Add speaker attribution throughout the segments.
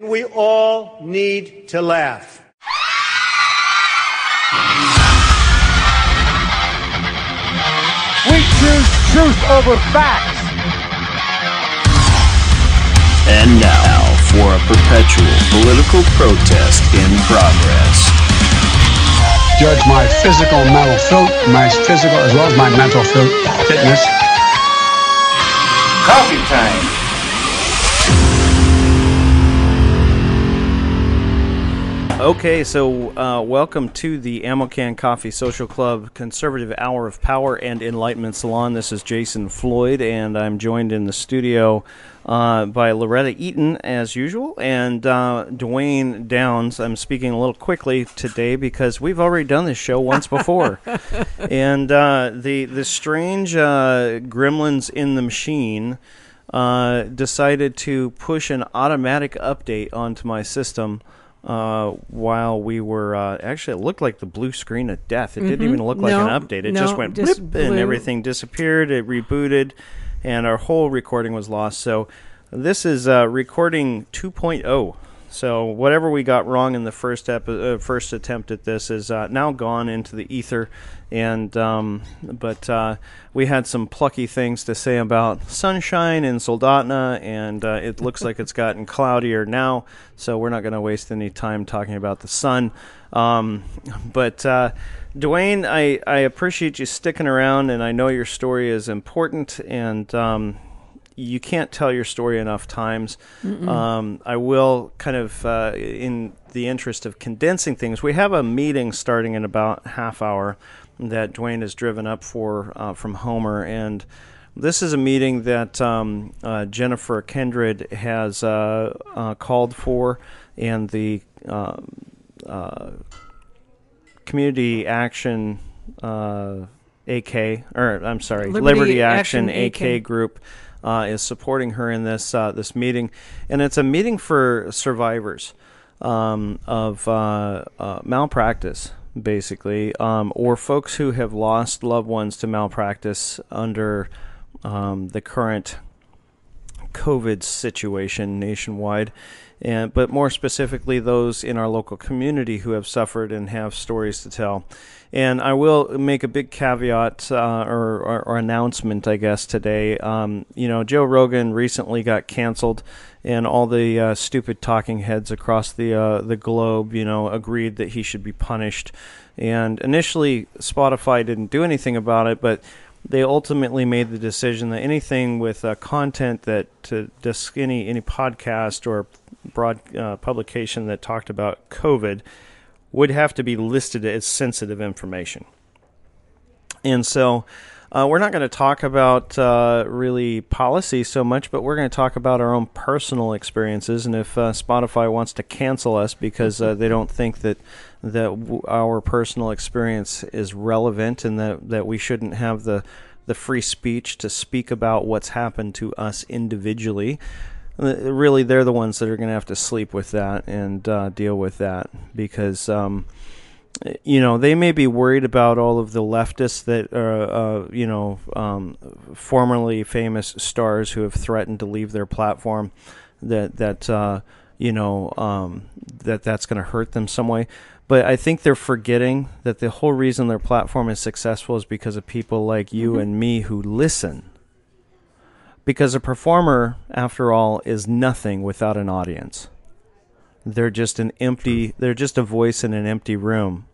Speaker 1: We all need to laugh.
Speaker 2: We choose truth over facts.
Speaker 3: And now for a perpetual political protest in progress.
Speaker 4: Judge my physical mental fit, my physical as well as my mental fit, fitness.
Speaker 1: Coffee time.
Speaker 5: Okay, so uh, welcome to the Amocan Coffee Social Club Conservative Hour of Power and Enlightenment Salon. This is Jason Floyd, and I'm joined in the studio uh, by Loretta Eaton, as usual, and uh, Dwayne Downes. I'm speaking a little quickly today because we've already done this show once before. and uh, the, the strange uh, gremlins in the machine uh, decided to push an automatic update onto my system uh, while we were uh, actually it looked like the blue screen of death. It didn't even look like
Speaker 6: No,
Speaker 5: an update. It
Speaker 6: no,
Speaker 5: just went
Speaker 6: just
Speaker 5: blip and everything disappeared. It rebooted, and our whole recording was lost. So this is uh, recording 2.0. So whatever we got wrong in the first epi- uh, first attempt at this is uh, now gone into the ether, and um, but uh, we had some plucky things to say about sunshine in Soldotna, and uh, it looks like it's gotten cloudier now. So we're not going to waste any time talking about the sun. Um, but uh, Dwayne, I, I appreciate you sticking around, and I know your story is important, and um, you can't tell your story enough times. Um, I will kind of, uh, in the interest of condensing things, we have a meeting starting in about half hour that Dwayne has driven up for uh, from Homer, and this is a meeting that um, uh, Jennifer Kendred has uh, uh, called for, and the uh, uh, Community Action uh, AK, or I'm sorry,
Speaker 6: Liberty
Speaker 5: Liberty, Action,
Speaker 6: Action
Speaker 5: AK,
Speaker 6: AK.
Speaker 5: group is supporting her in this uh, this meeting, and it's a meeting for survivors um, of uh, uh, malpractice, basically, um, or folks who have lost loved ones to malpractice under um, the current COVID situation nationwide, and but more specifically those in our local community who have suffered and have stories to tell. And I will make a big caveat uh, or, or, or announcement, I guess, today. Um, you know, Joe Rogan recently got canceled, and all the uh, stupid talking heads across the uh, the globe, you know, agreed that he should be punished. And initially, Spotify didn't do anything about it, but they ultimately made the decision that anything with uh, content that to dis- any any podcast or broad uh, publication that talked about COVID would have to be listed as sensitive information. And so, uh, we're not going to talk about uh, really policy so much, but we're going to talk about our own personal experiences. And if uh, Spotify wants to cancel us because uh, they don't think that that w- our personal experience is relevant and that, that we shouldn't have the the free speech to speak about what's happened to us individually, uh, really they're the ones that are going to have to sleep with that and uh, deal with that because. Um, you know they may be worried about all of the leftists that are uh, you know um, formerly famous stars who have threatened to leave their platform that that uh, you know um, that that's going to hurt them some way but I think they're forgetting that the whole reason their platform is successful is because of people like you mm-hmm. and me who listen. Because a performer after all is nothing without an audience. They're just an empty they're just a voice in an empty room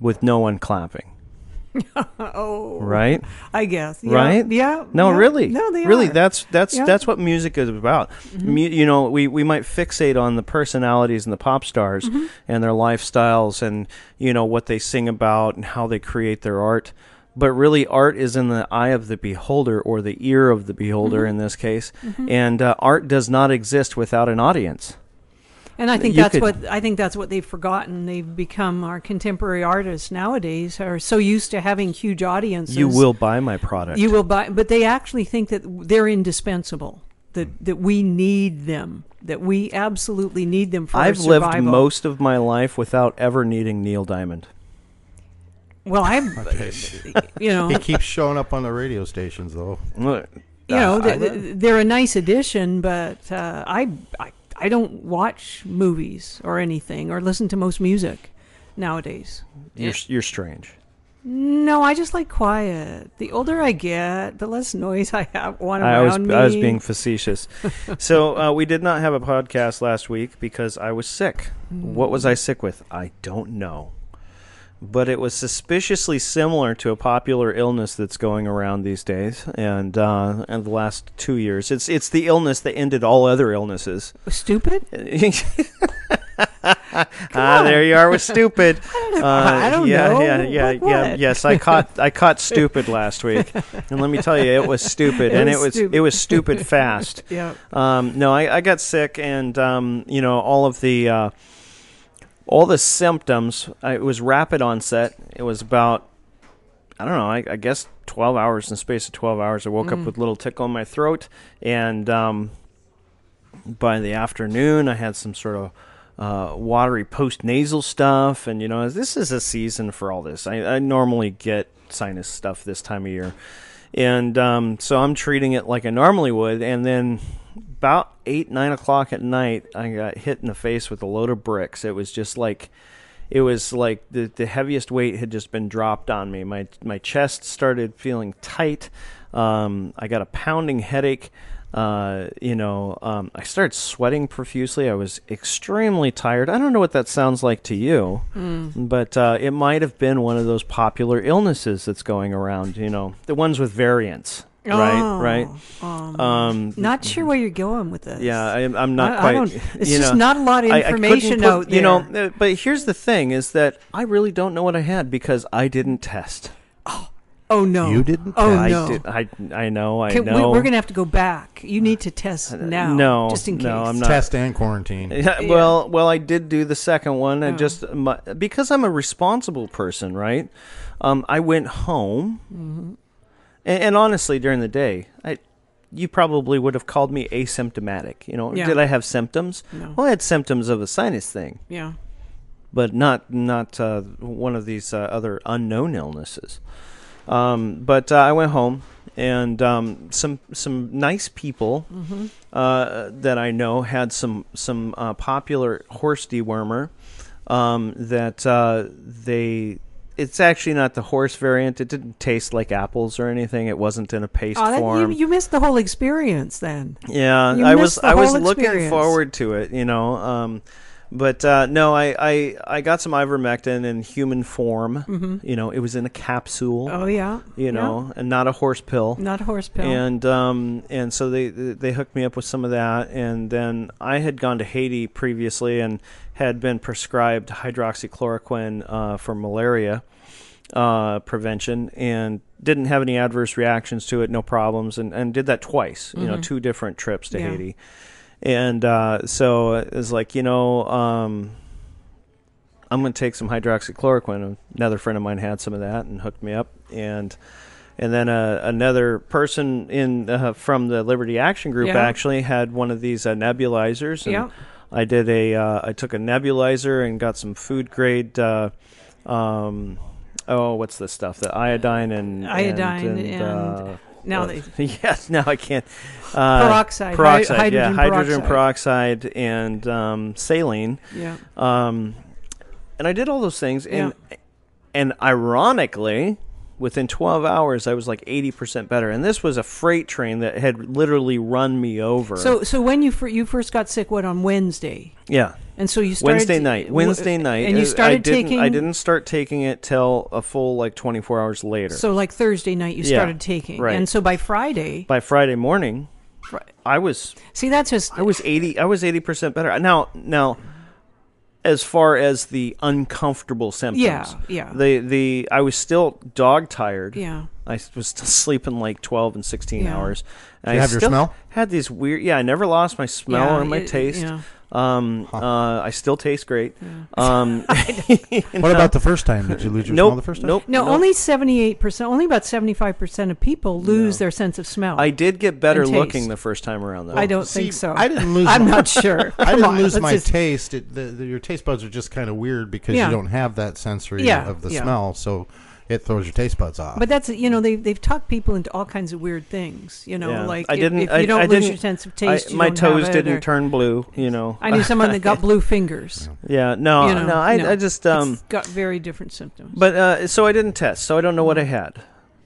Speaker 5: with no one clapping
Speaker 6: Oh,
Speaker 5: right
Speaker 6: I guess. Yeah,
Speaker 5: right
Speaker 6: Yeah.
Speaker 5: no
Speaker 6: yeah.
Speaker 5: really
Speaker 6: No, they
Speaker 5: really
Speaker 6: are.
Speaker 5: that's that's
Speaker 6: Yeah.
Speaker 5: that's what music is about Mu- you know we we might fixate on the personalities and the pop stars
Speaker 6: Mm-hmm.
Speaker 5: and their lifestyles and you know what they sing about and how they create their art but really art is in the eye of the beholder or the ear of the beholder
Speaker 6: Mm-hmm.
Speaker 5: in this case and uh, art does not exist without an audience
Speaker 6: And I think
Speaker 5: You
Speaker 6: that's
Speaker 5: could-
Speaker 6: what I think that's what they've forgotten. They've become our contemporary artists nowadays are so used to having huge audiences.
Speaker 5: you will buy my product
Speaker 6: You will buy, but they actually think that they're indispensable. That that we need them. That we absolutely need them for our
Speaker 5: I've lived most of my life without ever needing Neil Diamond.
Speaker 6: Well, I'm, you know,
Speaker 7: He keeps showing up on the radio stations, though.
Speaker 6: you know,
Speaker 5: I-
Speaker 6: th- th- they're a nice addition, but uh, I, I, I don't watch movies or anything or listen to most music nowadays.
Speaker 5: You're you're strange.
Speaker 6: No, I just like quiet. The older I get, the less noise I have want
Speaker 5: I was
Speaker 6: around me.
Speaker 5: I was being facetious. so uh, we did not have a podcast last week because I was sick. What was I sick with? I don't know. But it was suspiciously similar to a popular illness that's going around these days, and uh, and the last two years, it's it's the illness that ended all other illnesses.
Speaker 6: stupid.
Speaker 5: ah, there you are with stupid. Uh,
Speaker 6: I don't
Speaker 5: yeah,
Speaker 6: know.
Speaker 5: Yeah, yeah,
Speaker 6: Like
Speaker 5: yeah.
Speaker 6: what?
Speaker 5: Yes, I caught I caught stupid last week, and let me tell you, it was stupid,
Speaker 6: It
Speaker 5: and
Speaker 6: was
Speaker 5: it was
Speaker 6: stupid.
Speaker 5: it was stupid fast.
Speaker 6: Yeah.
Speaker 5: Um, no, I, I got sick, and um, you know all of the uh, all the symptoms. It was rapid onset. It was about I don't know. I, I guess twelve hours in the space of twelve hours. I woke
Speaker 6: Mm.
Speaker 5: up with a little tickle in my throat, and um, by the afternoon, I had some sort of uh, watery post nasal stuff. And you know, this is a season for all this. I, I normally get sinus stuff this time of year, and um, so I'm treating it like I normally would. And then about eight nine o'clock at night, I got hit in the face with a load of bricks. It was just like it was like the the heaviest weight had just been dropped on me. My my chest started feeling tight. Um, I got a pounding headache. Uh, you know, um, I started sweating profusely. I was extremely tired. I don't know what that sounds like to you, but uh, it might have been one of those popular illnesses that's going around. You know, the ones with variants. Right,
Speaker 6: Oh,
Speaker 5: right. Um,
Speaker 6: Not sure where you're going with this.
Speaker 5: yeah, I, I'm not
Speaker 6: I- I
Speaker 5: quite.
Speaker 6: don't- it's
Speaker 5: you
Speaker 6: just
Speaker 5: know,
Speaker 6: not a lot of
Speaker 5: I- I couldn't
Speaker 6: information
Speaker 5: put-
Speaker 6: out
Speaker 5: You know, uh, but here's the thing: is that I really don't know what I had because I didn't test.
Speaker 6: Oh no.
Speaker 7: You didn't
Speaker 6: Oh
Speaker 5: I
Speaker 6: no.
Speaker 5: did. I I know. I
Speaker 6: Can we,
Speaker 5: know.
Speaker 6: we're gonna have to go back. You need to test now.
Speaker 5: no,
Speaker 6: just in case.
Speaker 5: no, I'm not.
Speaker 7: Test and quarantine.
Speaker 5: Yeah, well, well, I did do the second one, and
Speaker 6: Oh.
Speaker 5: just my, because I'm a responsible person, right? Um, I went home,
Speaker 6: Mm-hmm.
Speaker 5: And, and honestly, during the day, I, you probably would have called me asymptomatic. You know,
Speaker 6: Yeah.
Speaker 5: did I have symptoms?
Speaker 6: No.
Speaker 5: Well, I had symptoms of a sinus thing,
Speaker 6: Yeah.
Speaker 5: but not not uh, one of these uh, other unknown illnesses. Um, but uh, I went home, and um, some some nice people
Speaker 6: Mm-hmm.
Speaker 5: uh, that I know had some some uh, popular horse dewormer um, that uh, they. It's actually not the horse variant. It didn't taste like apples or anything. It wasn't in a paste
Speaker 6: Oh, that, you,
Speaker 5: form.
Speaker 6: you missed the whole experience then.
Speaker 5: Yeah,
Speaker 6: You
Speaker 5: I was I was
Speaker 6: whole
Speaker 5: looking forward to it, you know. Um, but uh, no, I, I I got some ivermectin in human form. You know, it was in a capsule.
Speaker 6: Mm-hmm. Oh yeah.
Speaker 5: you
Speaker 6: Yeah.
Speaker 5: know, and not a horse pill.
Speaker 6: Not a horse pill.
Speaker 5: And um, and so they they hooked me up with some of that, and then I had gone to Haiti previously and had been prescribed hydroxychloroquine uh, for malaria uh, prevention, and didn't have any adverse reactions to it, no problems, and, and did that twice. You know, two different trips to
Speaker 6: Mm-hmm. Yeah.
Speaker 5: Haiti, and uh, so it was like you know. Um, I'm going to take some hydroxychloroquine. Another friend of mine had some of that and hooked me up, and and then uh, another person in uh, from the Liberty Action Group
Speaker 6: Yeah.
Speaker 5: actually had one of these uh, nebulizers. And
Speaker 6: Yeah.
Speaker 5: I did a uh, I took a nebulizer and got some food grade. Uh, um, oh, what's the stuff? The iodine and
Speaker 6: Iodine
Speaker 5: and,
Speaker 6: and
Speaker 5: uh,
Speaker 6: now
Speaker 5: uh,
Speaker 6: they
Speaker 5: yes, now I can't. Uh,
Speaker 6: Peroxide, hy-
Speaker 5: peroxide, yeah,
Speaker 6: hydrogen
Speaker 5: hydrogen
Speaker 6: peroxide.
Speaker 5: peroxide and um, saline.
Speaker 6: yeah.
Speaker 5: Um, and I did all those things, and and ironically, within 12 hours, I was like 80% better. And this was a freight train that had literally run me over.
Speaker 6: So so when you fir- you first got sick, what on Wednesday?
Speaker 5: yeah,
Speaker 6: And so you started
Speaker 5: Wednesday night.
Speaker 6: w-
Speaker 5: Wednesday night,
Speaker 6: and you started
Speaker 5: I didn't,
Speaker 6: taking.
Speaker 5: I didn't start taking it till a full like 24 hours later.
Speaker 6: So like Thursday night, you
Speaker 5: Yeah,
Speaker 6: started taking,
Speaker 5: right.
Speaker 6: and so by Friday,
Speaker 5: by Friday morning,
Speaker 6: Fri-
Speaker 5: I was
Speaker 6: see that's just
Speaker 5: I was 80 I was 80% better. Now now as far as the uncomfortable symptoms.
Speaker 6: Yeah, yeah.
Speaker 5: The the I was still dog tired.
Speaker 6: yeah.
Speaker 5: I was still sleeping like 12 and 16
Speaker 6: Yeah.
Speaker 5: hours. And
Speaker 7: you
Speaker 5: I
Speaker 7: have your
Speaker 5: still
Speaker 7: smell?
Speaker 5: Had these weird Yeah, I never lost my smell
Speaker 6: Yeah,
Speaker 5: or my
Speaker 6: it-
Speaker 5: taste.
Speaker 6: yeah.
Speaker 5: Um uh I still taste great. Um
Speaker 7: What about the first time? Did you lose your smell the first time?
Speaker 5: nope.
Speaker 6: No,
Speaker 5: nope.
Speaker 6: only seventy eight percent, only about seventy five percent of people lose their sense of smell.
Speaker 5: I did get better looking the first time around though.
Speaker 6: I don't
Speaker 7: See,
Speaker 6: think so.
Speaker 7: I didn't lose.
Speaker 6: I'm
Speaker 7: my,
Speaker 6: not sure.
Speaker 7: I didn't
Speaker 6: on,
Speaker 7: lose my
Speaker 6: just-
Speaker 7: taste. It, the, the, your taste buds are just kind of weird because
Speaker 6: Yeah.
Speaker 7: you don't have that sensory
Speaker 6: Yeah,
Speaker 7: of the
Speaker 6: yeah.
Speaker 7: smell. So it throws your taste buds off.
Speaker 6: But that's you know they they've talked people into all kinds of weird things. You know,
Speaker 5: Yeah.
Speaker 6: like
Speaker 5: I
Speaker 6: if-
Speaker 5: didn't.
Speaker 6: if, you
Speaker 5: I,
Speaker 6: don't
Speaker 5: I
Speaker 6: lose
Speaker 5: didn't,
Speaker 6: your sense of
Speaker 5: I-
Speaker 6: taste, you
Speaker 5: my
Speaker 6: don't have
Speaker 5: toes
Speaker 6: it,
Speaker 5: didn't
Speaker 6: or-
Speaker 5: turn blue. You know.
Speaker 6: I knew someone that got blue fingers.
Speaker 5: yeah. No.
Speaker 6: you know,
Speaker 5: no. I,
Speaker 6: no.
Speaker 5: I just um.
Speaker 6: It's got very different symptoms.
Speaker 5: But uh, so I didn't test, so I don't know what I had.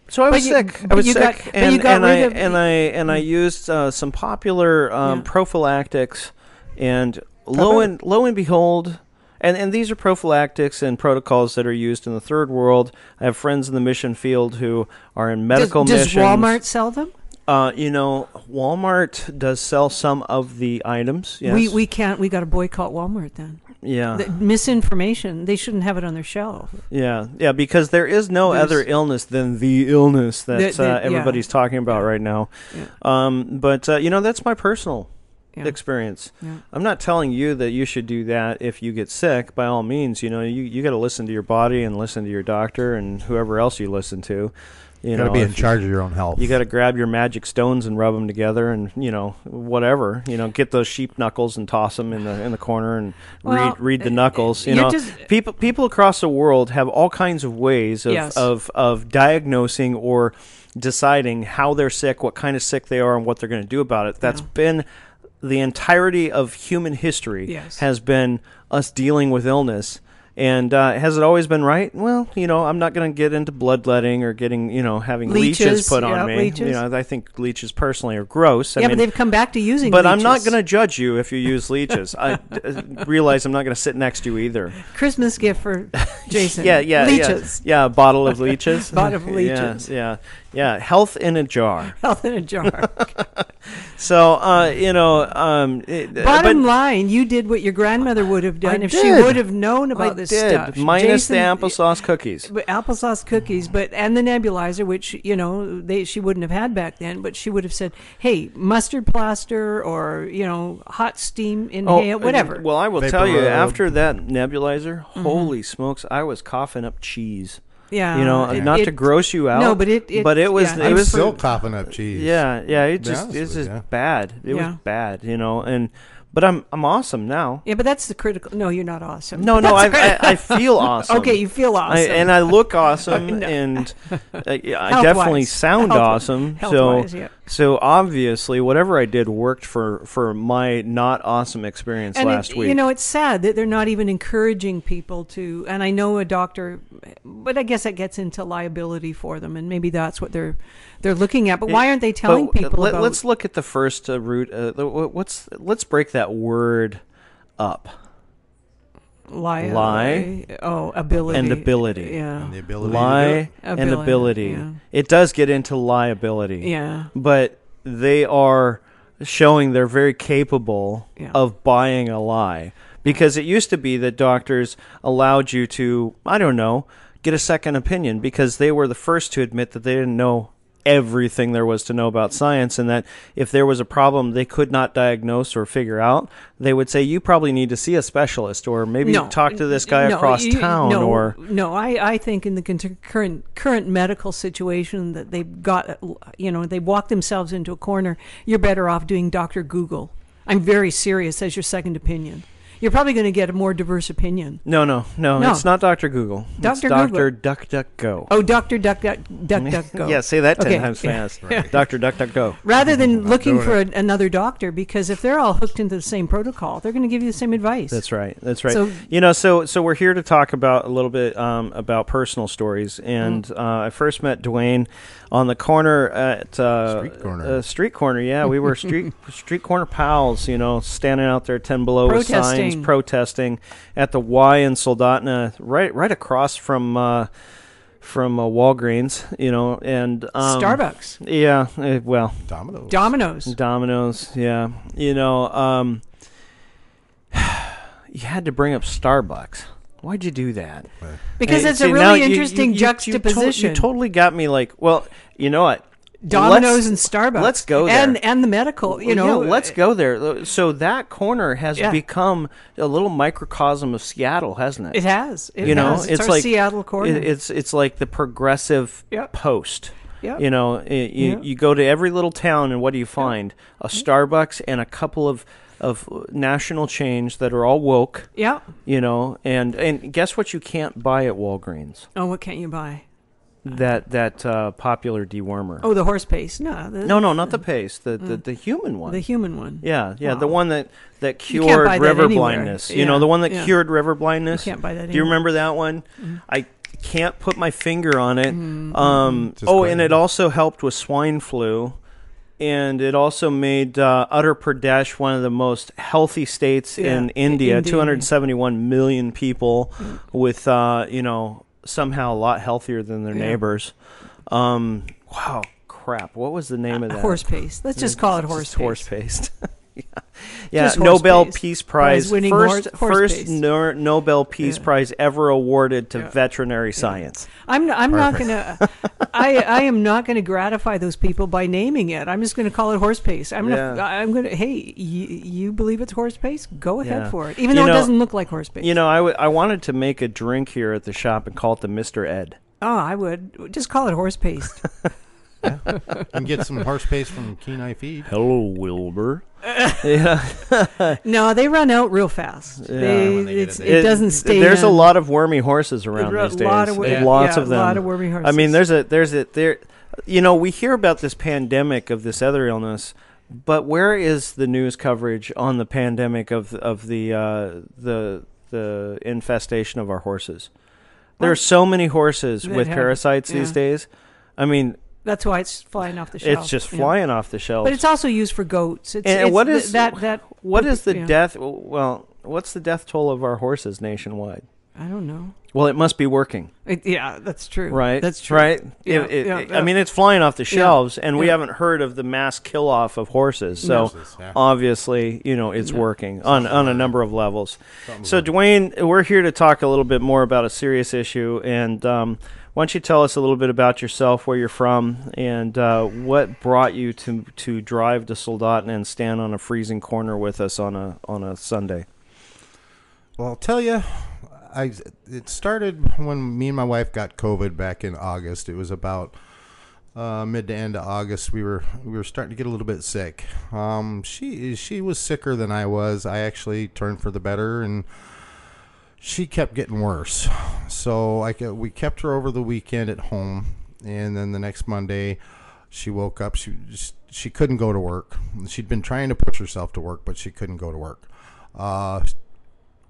Speaker 5: So I
Speaker 6: But
Speaker 5: was
Speaker 6: you-
Speaker 5: sick. I
Speaker 6: but
Speaker 5: was
Speaker 6: you
Speaker 5: sick,
Speaker 6: got- but
Speaker 5: and,
Speaker 6: got
Speaker 5: and
Speaker 6: rid
Speaker 5: I
Speaker 6: of-
Speaker 5: and I and I used uh, some popular um,
Speaker 6: Yeah.
Speaker 5: prophylactics, and lo and lo and behold, and and these are prophylactics and protocols that are used in the third world. I have friends in the mission field who are in medical
Speaker 6: does, does
Speaker 5: missions.
Speaker 6: Walmart sell them?
Speaker 5: Uh, you know, Walmart does sell some of the items. Yes.
Speaker 6: We we can't. We got to boycott Walmart then.
Speaker 5: yeah.
Speaker 6: The misinformation. They shouldn't have it on their shelf.
Speaker 5: Yeah, yeah, because there is no
Speaker 6: There's-
Speaker 5: other illness than the illness that
Speaker 6: That- that-
Speaker 5: uh,
Speaker 6: yeah.
Speaker 5: everybody's talking about right now.
Speaker 6: Yeah.
Speaker 5: Um, but uh, you know, that's my personal
Speaker 6: Yeah.
Speaker 5: experience.
Speaker 6: Yeah.
Speaker 5: I'm not telling you that you should do that if you get sick. By all means, you know, you you got to listen to your body and listen to your doctor and whoever else you listen to. You
Speaker 7: you got to be in
Speaker 5: if-
Speaker 7: charge of your own health.
Speaker 5: You got to grab your magic stones and rub them together, and you know whatever. You know, get those sheep knuckles and toss them in the in the corner and
Speaker 6: Well,
Speaker 5: read read the
Speaker 6: uh,
Speaker 5: knuckles. You know,
Speaker 6: just-
Speaker 5: people people across the world have all kinds of ways of
Speaker 6: Yes.
Speaker 5: of of diagnosing or deciding how they're sick, what kind of sick they are, and what they're going to do about it. That's
Speaker 6: Yeah.
Speaker 5: been the entirety of human history.
Speaker 6: Yes.
Speaker 5: Has been us dealing with illness. And uh, has it always been right? Well, you know, I'm not going to get into bloodletting or getting, you know, having leeches,
Speaker 6: Leeches,
Speaker 5: put on me.
Speaker 6: leeches.
Speaker 5: You know, I think leeches personally are gross. I
Speaker 6: yeah,
Speaker 5: mean,
Speaker 6: but they've come back to using. Leeches.
Speaker 5: But I'm not going to judge you if you use leeches. I uh, realize I'm not going to sit next to you either.
Speaker 6: Christmas gift for Jason.
Speaker 5: Yeah, yeah,
Speaker 6: leeches.
Speaker 5: yeah, yeah. A bottle of leeches.
Speaker 6: Bottle of leeches.
Speaker 5: Yeah, yeah, Yeah, health in a jar.
Speaker 6: Health in a jar.
Speaker 5: So, uh, you know, um, it,
Speaker 6: Bottom
Speaker 5: but,
Speaker 6: line, you did what your grandmother would have done
Speaker 5: I
Speaker 6: if she would have known
Speaker 5: I
Speaker 6: about this
Speaker 5: did,
Speaker 6: stuff.
Speaker 5: minus
Speaker 6: Jason-
Speaker 5: the applesauce cookies.
Speaker 6: but applesauce cookies, but and the nebulizer, which you know they she wouldn't have had back then, but she would have said, "Hey, mustard plaster or you know hot steam inhale, whatever."
Speaker 5: Oh, Well, I will
Speaker 7: Vapor
Speaker 5: tell you,
Speaker 7: rub.
Speaker 5: after that nebulizer,
Speaker 6: Mm-hmm.
Speaker 5: holy smokes, I was coughing up cheese.
Speaker 6: Yeah,
Speaker 5: you know,
Speaker 6: Uh, it-
Speaker 5: not to gross you out.
Speaker 6: No, but it, it
Speaker 5: but it was
Speaker 6: yeah,
Speaker 5: it
Speaker 7: I'm
Speaker 5: was
Speaker 7: still coughing up cheese.
Speaker 5: Yeah, yeah. It just it's just
Speaker 7: ya.
Speaker 5: bad. It
Speaker 6: Yeah.
Speaker 5: was bad, you know. And but I'm I'm awesome now.
Speaker 6: yeah, but that's the critical. No, you're not awesome.
Speaker 5: No, no, I, I I feel awesome.
Speaker 6: Okay, you feel awesome.
Speaker 5: I, and I look awesome,
Speaker 6: know.
Speaker 5: and uh, I definitely sound
Speaker 6: Health-
Speaker 5: awesome. So,
Speaker 6: health-wise, yeah.
Speaker 5: So obviously, whatever I did worked for for my not awesome experience
Speaker 6: and
Speaker 5: last
Speaker 6: it,
Speaker 5: week.
Speaker 6: you know, it's sad that they're not even encouraging people to. And I know a doctor, but I guess that gets into liability for them, and maybe that's what they're they're looking at. But why aren't they telling
Speaker 5: But,
Speaker 6: people
Speaker 5: let? Let's look at the first uh, root. Uh, what's let's break that word up.
Speaker 6: Lie, uh,
Speaker 5: lie
Speaker 6: oh, ability
Speaker 5: and ability.
Speaker 6: Yeah,
Speaker 7: And the ability to do
Speaker 5: Lie
Speaker 7: it.
Speaker 5: and
Speaker 6: Ability,
Speaker 5: ability.
Speaker 6: yeah.
Speaker 5: It does get into liability.
Speaker 6: yeah.
Speaker 5: but they are showing they're very capable
Speaker 6: Yeah.
Speaker 5: of buying a lie because it used to be that doctors allowed you to i don't know get a second opinion because they were the first to admit that they didn't know everything there was to know about science and that if there was a problem they could not diagnose or figure out they would say you probably need to see a specialist or maybe
Speaker 6: no,
Speaker 5: talk to this guy
Speaker 6: no,
Speaker 5: across
Speaker 6: you-
Speaker 5: town
Speaker 6: no,
Speaker 5: or
Speaker 6: no. I, I think in the con- current current medical situation that they've got, you know, they walk themselves into a corner. You're better off doing Doctor Google. I'm very serious as your second opinion. You're probably going to get a more diverse opinion.
Speaker 5: no no no,
Speaker 6: No.
Speaker 5: it's not dr google
Speaker 6: Dr.
Speaker 5: dr duck duck go
Speaker 6: Oh, Doctor Duck Duck Duck Duck Go.
Speaker 5: yeah say that 10
Speaker 6: Okay.
Speaker 5: times fast dr duck duck go
Speaker 6: Rather than looking
Speaker 7: doing
Speaker 6: for a, another doctor, because if they're all hooked into the same protocol, they're going to give you the same advice.
Speaker 5: That's right. That's right.
Speaker 6: So-
Speaker 5: you know, so so we're here to talk about a little bit um, about personal stories, and
Speaker 6: Mm.
Speaker 5: uh, I first met Dwayne on the corner at uh,
Speaker 7: Street corner.
Speaker 5: Uh, street corner. Yeah, we were street street corner pals. You know, standing out there ten below with signs,
Speaker 6: Protesting.
Speaker 5: protesting at the Y in Soldotna, right right across from. Uh, from uh, Walgreens, you know, and um,
Speaker 6: Starbucks,
Speaker 5: Yeah, eh, well,
Speaker 7: Domino's.
Speaker 6: Domino's.
Speaker 5: Domino's, yeah. You know, um, you had to bring up Starbucks. Why'd you do that?
Speaker 6: Because
Speaker 5: Hey,
Speaker 6: it's
Speaker 5: see,
Speaker 6: a
Speaker 5: now
Speaker 6: really
Speaker 5: you- you-
Speaker 6: interesting
Speaker 5: you- you to-
Speaker 6: juxtaposition.
Speaker 5: You, totally got me. Like, well, you know what?
Speaker 6: Domino's
Speaker 5: Let's-
Speaker 6: and Starbucks.
Speaker 5: Let's go there.
Speaker 6: And and the medical, you know.
Speaker 5: yeah, let's uh, go there. So that corner has
Speaker 6: Yeah.
Speaker 5: become a little microcosm of Seattle, hasn't it?
Speaker 6: It has. It
Speaker 5: you know,
Speaker 6: has. It's, our
Speaker 5: like
Speaker 6: Seattle corner.
Speaker 5: it- it's it's like the progressive
Speaker 6: Yep.
Speaker 5: post.
Speaker 6: Yep.
Speaker 5: You know, i- you,
Speaker 6: Yep.
Speaker 5: you go to every little town, and what do you find? A Starbucks and a couple of of national chains that are all woke.
Speaker 6: yeah.
Speaker 5: You know, and and guess what? You can't buy at Walgreens.
Speaker 6: Oh, what can't you buy?
Speaker 5: that that uh, popular dewormer.
Speaker 6: Oh, the horse paste. No, the,
Speaker 5: no, no, not the paste. The the, the human one.
Speaker 6: the human one.
Speaker 5: yeah, yeah, the one that that cured
Speaker 6: buy that
Speaker 5: river
Speaker 6: anywhere.
Speaker 5: blindness. You know, the one that
Speaker 6: yeah.
Speaker 5: cured river blindness.
Speaker 6: You can't buy that
Speaker 5: Do you
Speaker 6: anywhere. Mm-hmm.
Speaker 5: remember that one? I can't put my finger on it.
Speaker 6: Mm-hmm.
Speaker 5: Um,
Speaker 7: Just
Speaker 5: oh,
Speaker 7: go
Speaker 5: and it also helped with swine flu. And it also made uh, Uttar Pradesh one of the most healthy states
Speaker 6: Yeah,
Speaker 5: in
Speaker 6: in
Speaker 5: India.
Speaker 6: India.
Speaker 5: 271 million people, with uh, you know somehow a lot healthier than their
Speaker 6: Yeah.
Speaker 5: neighbors. Um, wow, crap! What was the name of that?
Speaker 6: Horse paste. Let's just call it
Speaker 5: Just
Speaker 6: horse
Speaker 5: horse
Speaker 6: paste.
Speaker 5: yeah, yeah. Nobel
Speaker 6: paste.
Speaker 5: Peace
Speaker 6: Prize
Speaker 5: first
Speaker 6: horse- horse
Speaker 5: first no, Nobel Peace
Speaker 6: Yeah.
Speaker 5: Prize ever awarded to veterinary science.
Speaker 6: I'm I'm not gonna I I am not gonna gratify those people by naming it. I'm just gonna call it horse paste. I'm gonna
Speaker 5: Yeah.
Speaker 6: I'm gonna hey you, you believe it's horse paste? Go ahead
Speaker 5: Yeah.
Speaker 6: for it. Even
Speaker 5: You
Speaker 6: though
Speaker 5: know-
Speaker 6: it doesn't look like horse paste.
Speaker 5: You know, I, w- I wanted to make a drink here at the shop and call it the Mister Ed.
Speaker 6: oh, I would just call it horse paste.
Speaker 7: and get some horse paste from Kenai Feed.
Speaker 5: Hello, Wilbur. yeah,
Speaker 6: no, they run out real fast. They,
Speaker 7: when they get
Speaker 6: it's,
Speaker 7: in
Speaker 6: it, doesn't stay.
Speaker 5: There's a lot of wormy horses around
Speaker 6: There are
Speaker 5: these
Speaker 6: a lot
Speaker 5: days.
Speaker 6: of wor-
Speaker 5: Yeah. Lots
Speaker 6: yeah,
Speaker 5: of them.
Speaker 6: a lot of wormy horses.
Speaker 5: I mean, there's a there's a there. You know, we hear about this pandemic of this other illness, but where is the news coverage on the pandemic of of the uh, the the infestation of our horses? There are so many horses
Speaker 6: that
Speaker 5: with
Speaker 6: have-
Speaker 5: parasites these
Speaker 6: yeah.
Speaker 5: days. I mean,
Speaker 6: That's why it's flying off the shelf.
Speaker 5: it's just
Speaker 6: yeah.
Speaker 5: flying off the shelves.
Speaker 6: But it's also used for goats. It's,
Speaker 5: And
Speaker 6: it's
Speaker 5: what
Speaker 6: th- that that?
Speaker 5: what is the
Speaker 6: yeah.
Speaker 5: death? Well, what's the death toll of our horses nationwide?
Speaker 6: I don't know.
Speaker 5: Well, it must be working.
Speaker 6: It, yeah, that's true.
Speaker 5: Right.
Speaker 6: That's true.
Speaker 5: Right.
Speaker 6: Yeah,
Speaker 5: It- it-
Speaker 6: yeah, yeah.
Speaker 5: I mean, it's flying off the shelves, and we haven't heard of the mass kill off of horses. So
Speaker 7: yeah.
Speaker 5: obviously, you know, it's
Speaker 6: No.
Speaker 5: working on on a number of levels. So, Dwayne, we're here to talk a little bit more about a serious issue, and um, why don't you tell us a little bit about yourself, where you're from, and uh, what brought you to to drive to Soldotna and stand on a freezing corner with us on a on a Sunday?
Speaker 7: Well, I'll tell you, I it started when me and my wife got COVID back in August. It was about uh, mid to end of August. We were we were starting to get a little bit sick. Um, she she was sicker than I was. I actually turned for the better, and she kept getting worse. So I we kept her over the weekend at home, and then the next Monday, she woke up. She she couldn't go to work. She'd been trying to push herself to work, but she couldn't go to work. Uh,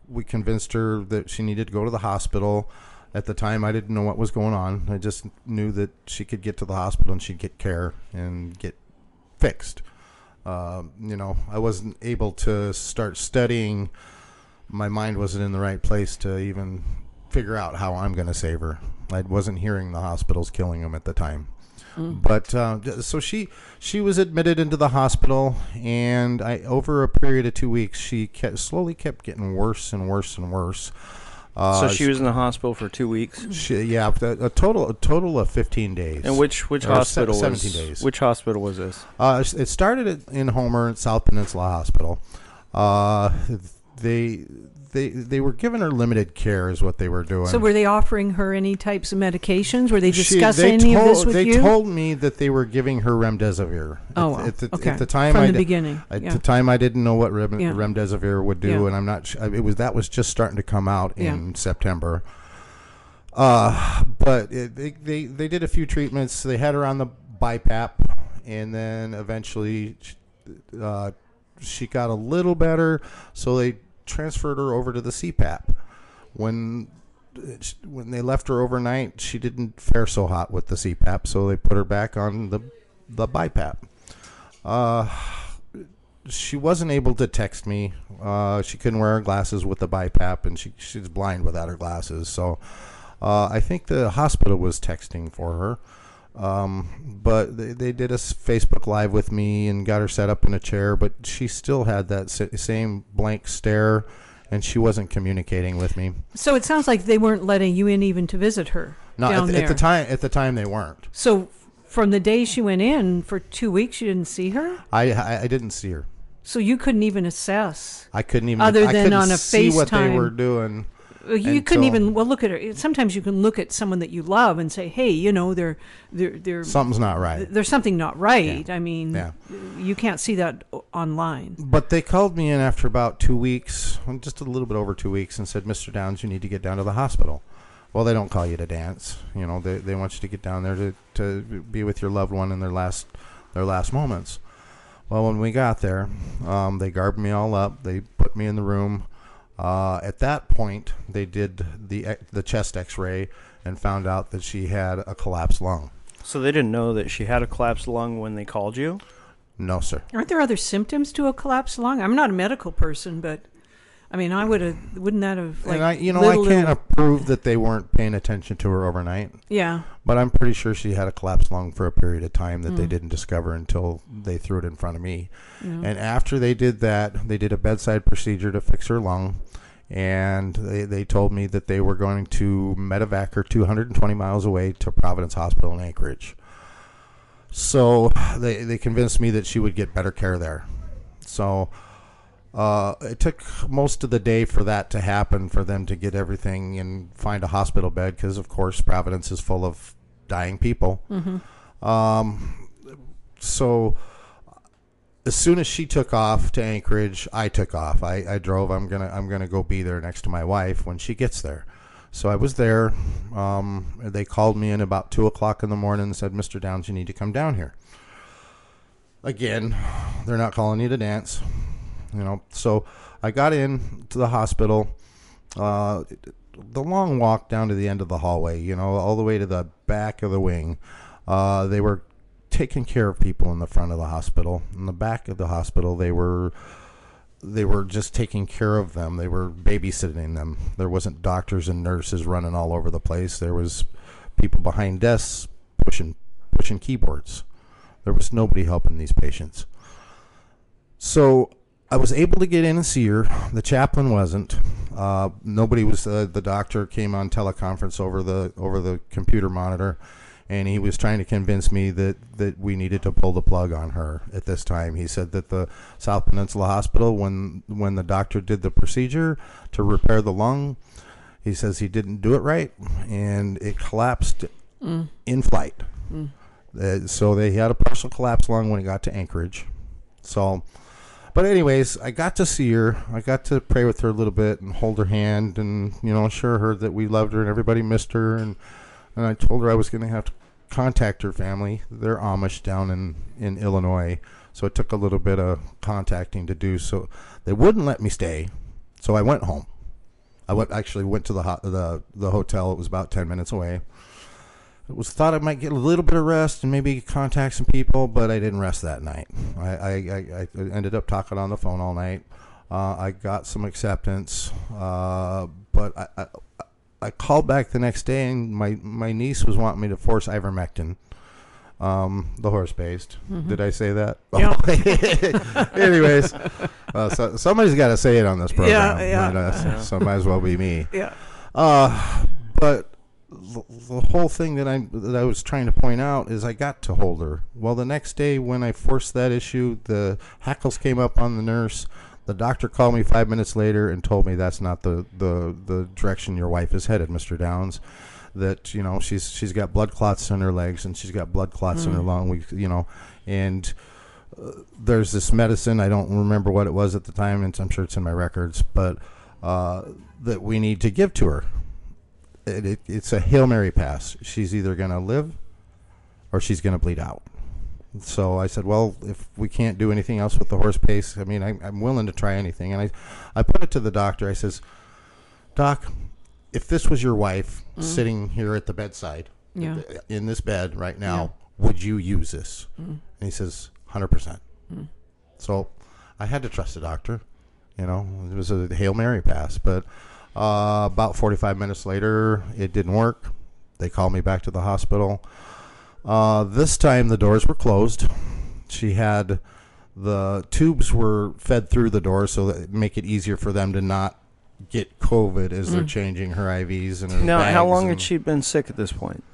Speaker 7: we convinced her that she needed to go to the hospital. At the time, I didn't know what was going on. I just knew that she could get to the hospital and she'd get care and get fixed. Um, you know, I wasn't able to start studying. My mind wasn't in the right place to even figure out how I'm going to save her. I wasn't hearing the hospitals killing them at the time. But uh, so she she was admitted into the hospital, and I over a period of two weeks, she kept, slowly kept getting worse and worse and worse. Uh,
Speaker 5: so she was in the hospital for two weeks.
Speaker 7: she, yeah, a, a total a total of fifteen days.
Speaker 5: And which which
Speaker 7: Or se-
Speaker 5: hospital was
Speaker 7: 17 days.
Speaker 5: which hospital was this?
Speaker 7: Uh, it started in Homer South Peninsula Hospital. Uh, they they they were giving her limited care, is what they were doing.
Speaker 6: So were they offering her any types of medications? Were they discussing
Speaker 7: they
Speaker 6: any of this
Speaker 7: told-
Speaker 6: with
Speaker 7: they
Speaker 6: you?
Speaker 7: told me that they were giving her remdesivir.
Speaker 6: Oh,
Speaker 7: at,
Speaker 6: wow.
Speaker 7: at the,
Speaker 6: okay.
Speaker 7: at the time,
Speaker 6: from
Speaker 7: I
Speaker 6: the
Speaker 7: di-
Speaker 6: beginning.
Speaker 7: At
Speaker 6: yeah.
Speaker 7: the time, I didn't know what rem-
Speaker 6: Yeah.
Speaker 7: remdesivir would do,
Speaker 6: Yeah.
Speaker 7: and I'm not. It was that was just starting to come out in September. Uh, but it, they, they they did a few treatments. They had her on the BiPAP, and then eventually, uh, she got a little better. So they transferred her over to the CPAP. When when they left her overnight, she didn't fare so hot with the CPAP, so they put her back on the the BiPAP. Uh, she wasn't able to text me. Uh, she couldn't wear her glasses with the BiPAP, and she she's blind without her glasses. So uh, I think the hospital was texting for her. Um, but they, they did a Facebook Live with me and got her set up in a chair, but she still had that same blank stare, and she wasn't communicating with me.
Speaker 6: So it sounds like they weren't letting you in even to visit her
Speaker 7: No,
Speaker 6: down
Speaker 7: at, the- at the time, at the time they weren't.
Speaker 6: So from the day she went in for two weeks, you didn't see her.
Speaker 7: I, I I didn't see her.
Speaker 6: So you couldn't even assess.
Speaker 7: I couldn't even
Speaker 6: Other
Speaker 7: I
Speaker 6: than
Speaker 7: couldn't
Speaker 6: on a
Speaker 7: see what they were doing.
Speaker 6: You couldn't
Speaker 7: Until-
Speaker 6: even well look at her. Sometimes you can look at someone that you love and say, "Hey, you know, they're they're they're
Speaker 7: Something's not right.
Speaker 6: there's something not right." I mean,
Speaker 7: Yeah.
Speaker 6: you can't see that online.
Speaker 7: But they called me in after about two weeks, just a little bit over two weeks, and said, "Mr. Downes, you need to get down to the hospital." Well, they don't call you to dance. You know, they, they want you to get down there to, to be with your loved one in their last their last moments. Well, when we got there, um, they garbed me all up. They put me in the room. Uh, at that point, they did the the chest X-ray and found out that she had a collapsed lung.
Speaker 5: So they didn't know that she had a collapsed lung when they called you.
Speaker 7: No, sir.
Speaker 6: Aren't there other symptoms to a collapsed lung? I'm not a medical person, but I mean, I would have. Wouldn't that have like
Speaker 7: and I, you know, I can't approve that they weren't paying attention to her overnight,
Speaker 6: Yeah.
Speaker 7: but I'm pretty sure she had a collapsed lung for a period of time that they mm. didn't discover until they threw it in front of me. And after they did that, they did a bedside procedure to fix her lung, and they, they told me that they were going to medevac her 220 miles away to Providence Hospital in Anchorage. So they they convinced me that she would get better care there. So uh, it took most of the day for that to happen, for them to get everything and find a hospital bed, because of course Providence is full of dying people. Um, so as soon as she took off to Anchorage, I took off. I, I drove. I'm gonna I'm gonna go be there next to my wife when she gets there. So I was there. Um, they called me in about two o'clock in the morning and said, "Mr. Downes, you need to come down here." Again, they're not calling you to dance, you know. So I got in to the hospital. Uh, the long walk down to the end of the hallway, you know, all the way to the back of the wing. Uh, they were taking care of people in the front of the hospital. In the back of the hospital, they were they were just taking care of them. They were babysitting them. There wasn't doctors and nurses running all over the place. There was people behind desks pushing pushing keyboards. There was nobody helping these patients. So I was able to get in and see her. The chaplain wasn't. Uh, nobody was. Uh, the doctor came on teleconference over the over the computer monitor, and he was trying to convince me that that we needed to pull the plug on her at this time. He said that the South Peninsula Hospital, when when the doctor did the procedure to repair the lung, he says he didn't do it right, and it collapsed in flight. Uh, so they had a partial collapse lung when he got to Anchorage. So, but anyways, I got to see her. I got to pray with her a little bit and hold her hand and you know assure her that we loved her and everybody missed her and and I told her I was going to have to contact her family. They're Amish down in in Illinois, so it took a little bit of contacting to do. So they wouldn't let me stay, so I went home. I went actually went to the ho- the the hotel. It was about ten minutes away. It was thought I might get a little bit of rest and maybe contact some people, but I didn't rest that night. I, I, I, I ended up talking on the phone all night. Uh, I got some acceptance, uh, but I, I, I called back the next day and my, my niece was wanting me to force ivermectin, um, the horse based. Did I say that? Anyways, uh, so, somebody's got to say it on this program.
Speaker 6: yeah.
Speaker 7: uh, so might as well be me.
Speaker 6: Yeah.
Speaker 7: Uh, but the, the whole thing that I that I was trying to point out is I got to hold her. Well, the next day when I forced that issue, the hackles came up on the nurse. The doctor called me five minutes later and told me that's not the, the, the direction your wife is headed, Mr. Downes. That you know she's she's got blood clots in her legs and she's got blood clots in her lung. We you know, and uh, there's this medicine I don't remember what it was at the time, and I'm sure it's in my records, but uh, that we need to give to her it, it, it's a hail mary pass. She's either going to live or she's going to bleed out. So I said, well, if we can't do anything else with the horse pace, I mean, I, I'm willing to try anything. And I, I put it to the doctor. I says, Doc, if this was your wife mm-hmm. sitting here at the bedside,
Speaker 6: Yeah.
Speaker 7: in this bed right now, would you use this? Mm-hmm. And he says, 100%. Mm-hmm. So I had to trust the doctor. You know, it was a Hail Mary pass. But uh, about 45 minutes later, it didn't work. They called me back to the hospital. Uh, this time, the doors were closed. She had the tubes were fed through the door so that make it easier for them to not get COVID as they're changing her IVs and her
Speaker 5: Now, how
Speaker 7: bags
Speaker 5: long
Speaker 7: and-
Speaker 5: had she been sick at this point?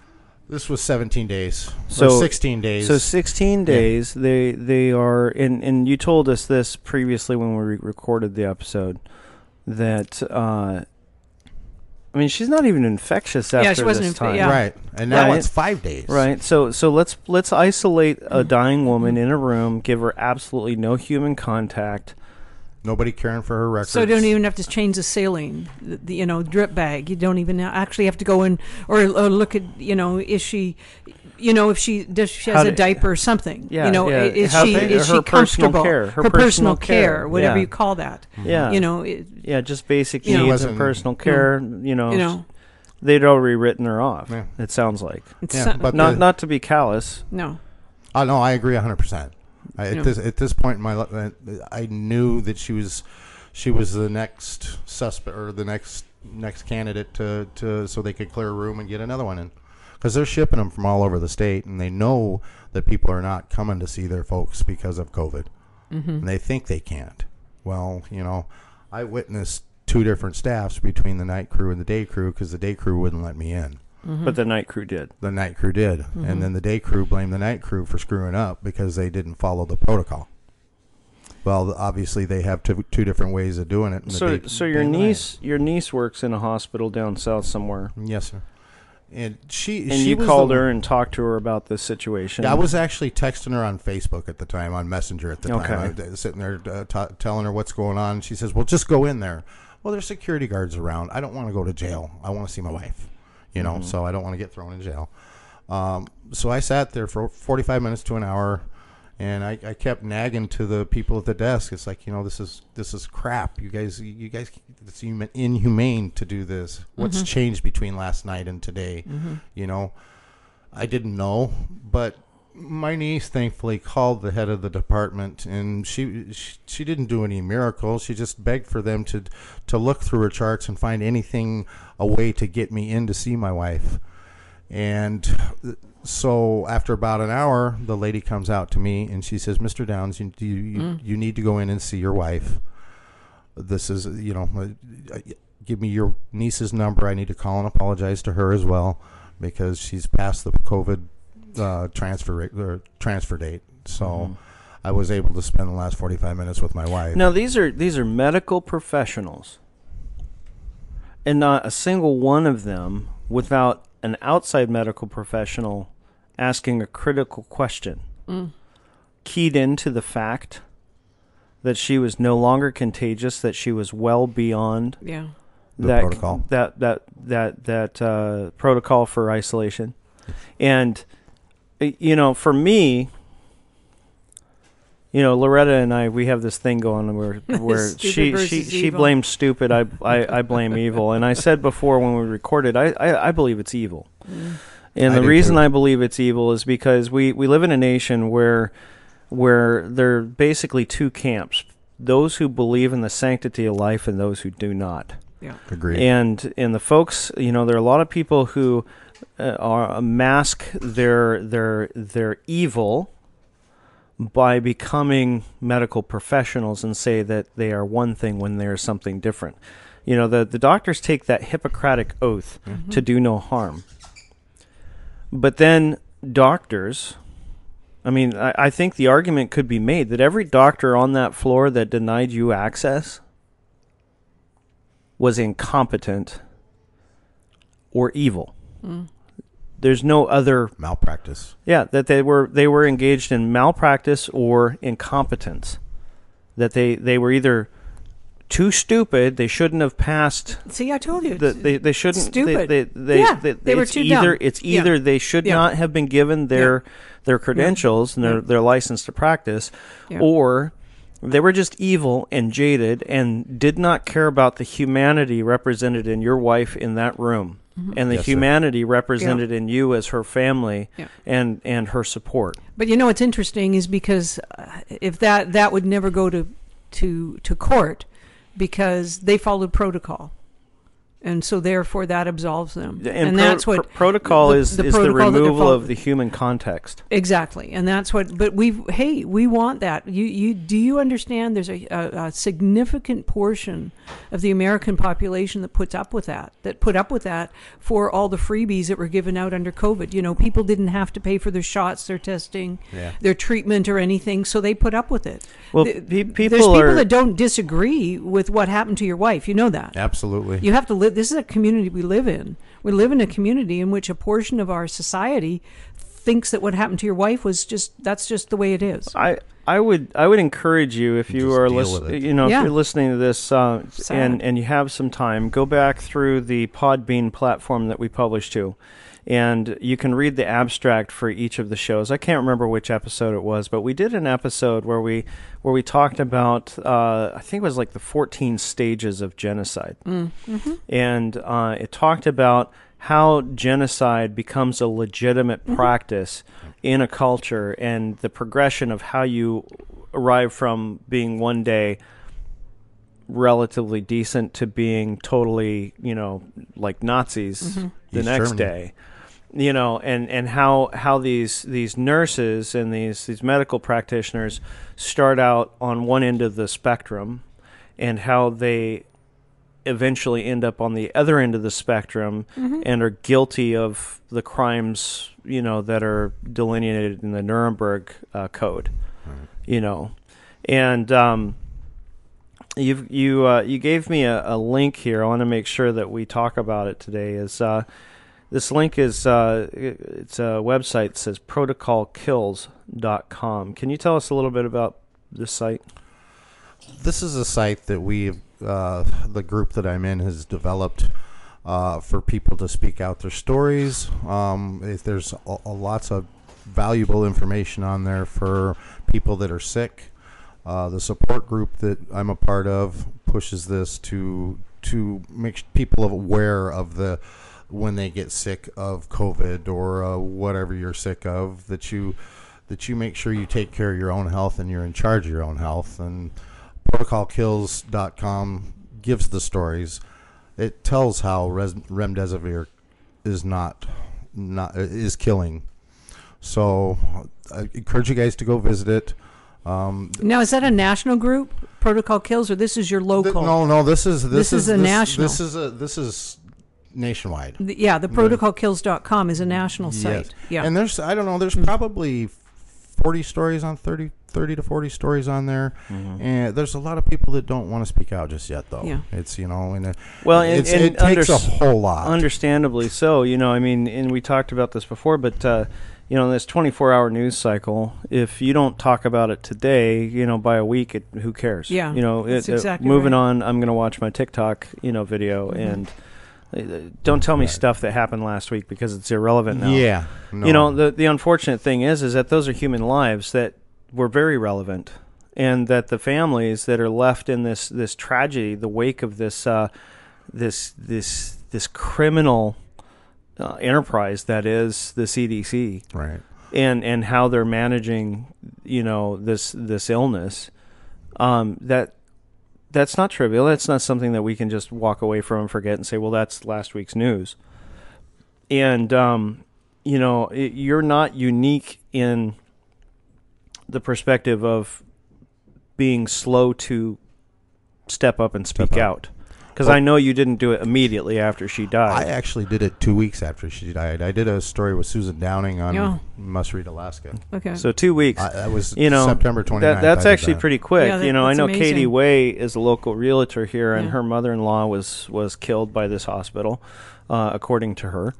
Speaker 7: This was 17 days.
Speaker 5: So-
Speaker 7: or 16 days.
Speaker 5: So 16 days. They they are, and and you told us this previously when we re- recorded the episode that. Uh, I mean, she's not even infectious after
Speaker 6: Yeah, she wasn't
Speaker 5: this
Speaker 6: inf-
Speaker 5: time.
Speaker 6: yeah.
Speaker 7: right. And now
Speaker 5: Right.
Speaker 7: it's 5 days.
Speaker 5: Right. So so let's let's isolate a mm-hmm. dying woman in a mm-hmm. room, give her absolutely no human contact,
Speaker 7: Nobody caring for her records.
Speaker 6: So you don't even have to change the saline, the, the, you know, drip bag. You don't even actually have to go in or, or look at, you know, is she, you know, if she does she has
Speaker 5: How
Speaker 6: a
Speaker 5: do-
Speaker 6: diaper or something.
Speaker 5: Yeah,
Speaker 6: you know,
Speaker 5: yeah.
Speaker 6: is
Speaker 5: How
Speaker 6: she
Speaker 5: they-
Speaker 6: is
Speaker 5: her
Speaker 6: she
Speaker 5: personal
Speaker 6: comfortable?
Speaker 5: care, her
Speaker 6: her
Speaker 5: personal
Speaker 6: personal care,
Speaker 5: care,
Speaker 6: whatever
Speaker 5: yeah.
Speaker 6: you call that. Mm-hmm.
Speaker 5: Yeah.
Speaker 6: You know, it,
Speaker 5: Yeah, just basic
Speaker 6: You know-
Speaker 5: needs of
Speaker 7: Wasn't-
Speaker 5: personal care. You know,
Speaker 6: you know,
Speaker 5: they'd already written her off.
Speaker 7: Yeah.
Speaker 5: It sounds like
Speaker 6: it's
Speaker 7: Yeah,
Speaker 6: not-
Speaker 7: but
Speaker 5: not
Speaker 7: the-
Speaker 5: not to be callous.
Speaker 6: no.
Speaker 7: Oh no, I agree hundred percent. At
Speaker 6: Yeah.
Speaker 7: this at this point in my life, I knew that she was she was the next suspect or the next next candidate to, to so they could clear a room and get another one in because they're shipping them from all over the state and they know that people are not coming to see their folks because of COVID mm-hmm. and they think they can't. Well, you know, I witnessed two different staffs between the night crew and the day crew because the day crew wouldn't let me in mm-hmm.
Speaker 5: But the night crew did.
Speaker 7: the night crew did, and mm-hmm. then the day crew blamed the night crew for screwing up because they didn't follow the protocol. Well, obviously they have two, two different ways of doing it.
Speaker 5: So
Speaker 7: day-
Speaker 5: so your
Speaker 7: and the
Speaker 5: niece your niece works in a hospital down south somewhere,
Speaker 7: yes, sir. And she
Speaker 5: and
Speaker 7: she
Speaker 5: you called
Speaker 7: the-
Speaker 5: her and talked to her about this situation.
Speaker 7: I was actually texting her on Facebook at the time, on Messenger at the
Speaker 5: Okay.
Speaker 7: time. I was sitting there uh, t- telling her what's going on. She says, "Well, just go in there." Well, there's security guards around. I don't want to go to jail. I want to see my wife. You know, so I don't want to get thrown in jail. Um, so I sat there for 45 minutes to an hour, and I, I kept nagging to the people at the desk. It's like, you know, this is this is crap. You guys, you guys, it's human, inhumane to do this. What's mm-hmm. changed between last night and today? Mm-hmm. You know, I didn't know, but my niece thankfully called the head of the department, and she she, she didn't do any miracles. She just begged for them to to look through her charts and find anything a way to get me in to see my wife. And so after about an hour, the lady comes out to me and she says, "Mr. Downes, you you, you, mm. you need to go in and see your wife. This is you know." uh, Give me your niece's number. I need to call and apologize to her as well because she's past the COVID uh, transfer rate, or transfer date. So I was able to spend the last forty five minutes with my wife.
Speaker 5: Now these are these are medical professionals, and not a single one of them without an outside medical professional asking a critical question, keyed into the fact that she was no longer contagious, that she was well beyond
Speaker 6: Yeah.
Speaker 7: The
Speaker 5: that
Speaker 7: protocol.
Speaker 5: that that that that uh, protocol for isolation, and you know, for me, you know, Loretta and I, we have this thing going where where
Speaker 6: Stupid
Speaker 5: she she
Speaker 6: versus
Speaker 5: she
Speaker 6: evil.
Speaker 5: blames stupid, I, I I blame evil, and I said before when we recorded, I I, I believe it's evil,
Speaker 6: Mm.
Speaker 5: and
Speaker 7: I
Speaker 5: the reason
Speaker 7: too.
Speaker 5: I believe it's evil is because we we live in a nation where where there are basically two camps: those who believe in the sanctity of life and those who do not.
Speaker 6: Yeah.
Speaker 7: Agreed.
Speaker 5: And and the folks, you know, there are a lot of people who uh, are mask their their their evil by becoming medical professionals and say that they are one thing when they are something different. You know, the the doctors take that Hippocratic oath to do no harm. But then doctors I mean, I, I think the argument could be made that every doctor on that floor that denied you access was incompetent or evil. There's no other
Speaker 7: Malpractice.
Speaker 5: yeah, that they were they were engaged in malpractice or incompetence. That they they were either too stupid, they shouldn't have passed
Speaker 6: See, I told you.
Speaker 5: the, they they shouldn't
Speaker 6: Stupid.
Speaker 5: They, they, they,
Speaker 6: Yeah,
Speaker 5: they,
Speaker 6: they were too
Speaker 5: either
Speaker 6: dumb.
Speaker 5: it's
Speaker 6: Yeah.
Speaker 5: either they should
Speaker 6: Yeah.
Speaker 5: not have been given their their credentials and their
Speaker 6: Yeah.
Speaker 5: their license to practice,
Speaker 6: Yeah.
Speaker 5: or they were just evil and jaded and did not care about the humanity represented in your wife in that room.
Speaker 6: Mm-hmm.
Speaker 5: And the
Speaker 7: Yes, sir.
Speaker 5: humanity represented in you as her family
Speaker 6: Yeah.
Speaker 5: and, and her support.
Speaker 6: But you know what's interesting is because uh, if that that would never go to to to court because they followed protocol. And so therefore that absolves them.
Speaker 5: And, pro-
Speaker 6: that's what
Speaker 5: pr- protocol
Speaker 6: the-
Speaker 5: is,
Speaker 6: the
Speaker 5: is
Speaker 6: protocol they're
Speaker 5: removal of the human context.
Speaker 6: Exactly, and that's what. But we, hey, we want that. You, you, do you understand? There's a, a, a significant portion of the American population that puts up with that. That put up with that for all the freebies that were given out under COVID. You know, people didn't have to pay for their shots, their testing,
Speaker 7: Yeah.
Speaker 6: their treatment, or anything, so they put up with it.
Speaker 5: Well,
Speaker 6: The-
Speaker 5: pe-
Speaker 6: there's
Speaker 5: people
Speaker 6: people
Speaker 5: are-
Speaker 6: that don't disagree with what happened to your wife. You know that.
Speaker 7: Absolutely.
Speaker 6: You have to live. This is a community we live in. We live in a community in which a portion of our society thinks that what happened to your wife was just that's just the way it is.
Speaker 5: I I would I would encourage you if you
Speaker 7: Just
Speaker 5: are listening, you know,
Speaker 6: Yeah.
Speaker 5: if you're listening to this uh, and and you have some time, go back through the Podbean platform that we publish to, and you can read the abstract for each of the shows. I can't remember which episode it was, but we did an episode where we where we talked about uh, I think it was like the 14 stages of genocide, and uh, it talked about how genocide becomes a legitimate practice in a culture and the progression of how you arrive from being one day relatively decent to being totally, you know, like Nazis the
Speaker 7: East
Speaker 5: next
Speaker 7: Germany.
Speaker 5: day. You know, and, and how how these these nurses and these these medical practitioners start out on one end of the spectrum and how they eventually end up on the other end of the spectrum and are guilty of the crimes, you know, that are delineated in the Nuremberg uh, Code, you know, and um, you've you uh, you gave me a, a link here. I want to make sure that we talk about it today. Is uh, this link is uh, it's a website that says protocolkills.com. Can you tell us a little bit about this site?
Speaker 7: this is a site that we, uh, the group that I'm in, has developed uh, for people to speak out their stories. Um, if there's a, a lots of valuable information on there for people that are sick. Uh, the support group that I'm a part of pushes this to to make people aware of the when they get sick of COVID or uh, whatever you're sick of that you that you make sure you take care of your own health and you're in charge of your own health and protocolkills.com gives the stories it tells how res- remdesivir is not not is killing so I encourage you guys to go visit it um,
Speaker 6: Now, is that a national group, Protocol Kills, or this is your
Speaker 7: th-
Speaker 6: local?
Speaker 7: no no this is this,
Speaker 6: This is a
Speaker 7: this,
Speaker 6: national.
Speaker 7: this is a this is nationwide
Speaker 6: The- yeah, the protocolkills.com is a national site. Yes. Yeah.
Speaker 7: And there's, I don't know, there's probably 40 stories on 30, 30 to 40 stories on there. And there's a lot of people that don't want to speak out just yet, though.
Speaker 6: Yeah.
Speaker 7: It's, you know, and it,
Speaker 5: Well, and-
Speaker 7: it's,
Speaker 5: and
Speaker 7: it takes a whole lot.
Speaker 5: Understandably so. You know, I mean, and we talked about this before, but uh, you know, in this 24-hour news cycle, if you don't talk about it today, you know, by a week, it, who cares?
Speaker 6: Yeah,
Speaker 5: You know,
Speaker 6: that's
Speaker 5: it, uh,
Speaker 6: exactly
Speaker 5: moving
Speaker 6: right.
Speaker 5: on. I'm going to watch my TikTok, you know, video, and uh, don't tell me stuff that happened last week because it's irrelevant now.
Speaker 7: Yeah.
Speaker 5: You know, the the unfortunate thing is, is that those are human lives that were very relevant, and that the families that are left in this this tragedy, the wake of this uh, this this this criminal uh, enterprise that is the CDC,
Speaker 7: right.
Speaker 5: and and how they're managing, you know, this this illness, um, that. That's not trivial. That's not something that we can just walk away from and forget and say, "Well, that's last week's news." And um, you know, it, you're not unique in the perspective of being slow to step up and speak
Speaker 7: up.
Speaker 5: out. Because
Speaker 7: Well-
Speaker 5: I know you didn't do it immediately after she died.
Speaker 7: I actually did it two weeks after she died. I did a story with Susan Downing on
Speaker 6: Yeah.
Speaker 7: Must Read Alaska.
Speaker 6: okay.
Speaker 5: so two weeks.
Speaker 7: I, that was
Speaker 5: you know,
Speaker 7: September 29th.
Speaker 5: That, that's
Speaker 7: I did
Speaker 5: actually
Speaker 7: that.
Speaker 5: pretty quick.
Speaker 6: Yeah, that-
Speaker 5: you know, I
Speaker 6: that's
Speaker 5: know Katie
Speaker 6: amazing.
Speaker 5: Way is a local realtor here, and
Speaker 6: Yeah.
Speaker 5: her mother-in-law was was killed by this hospital, uh, according to her.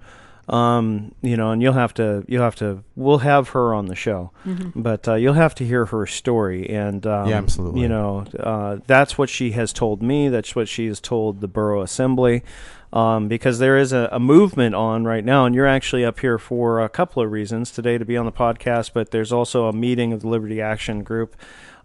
Speaker 5: Um, you know, and you'll have to you'll have to we'll have her on the show,
Speaker 6: Mm-hmm.
Speaker 5: but uh, you'll have to hear her story. And um,
Speaker 7: Yeah, absolutely.
Speaker 5: You know, uh, that's what she has told me. That's what she has told the borough assembly. Um, because there is a, a movement on right now, and you're actually up here for a couple of reasons today to be on the podcast. But there's also a meeting of the Liberty Action Group,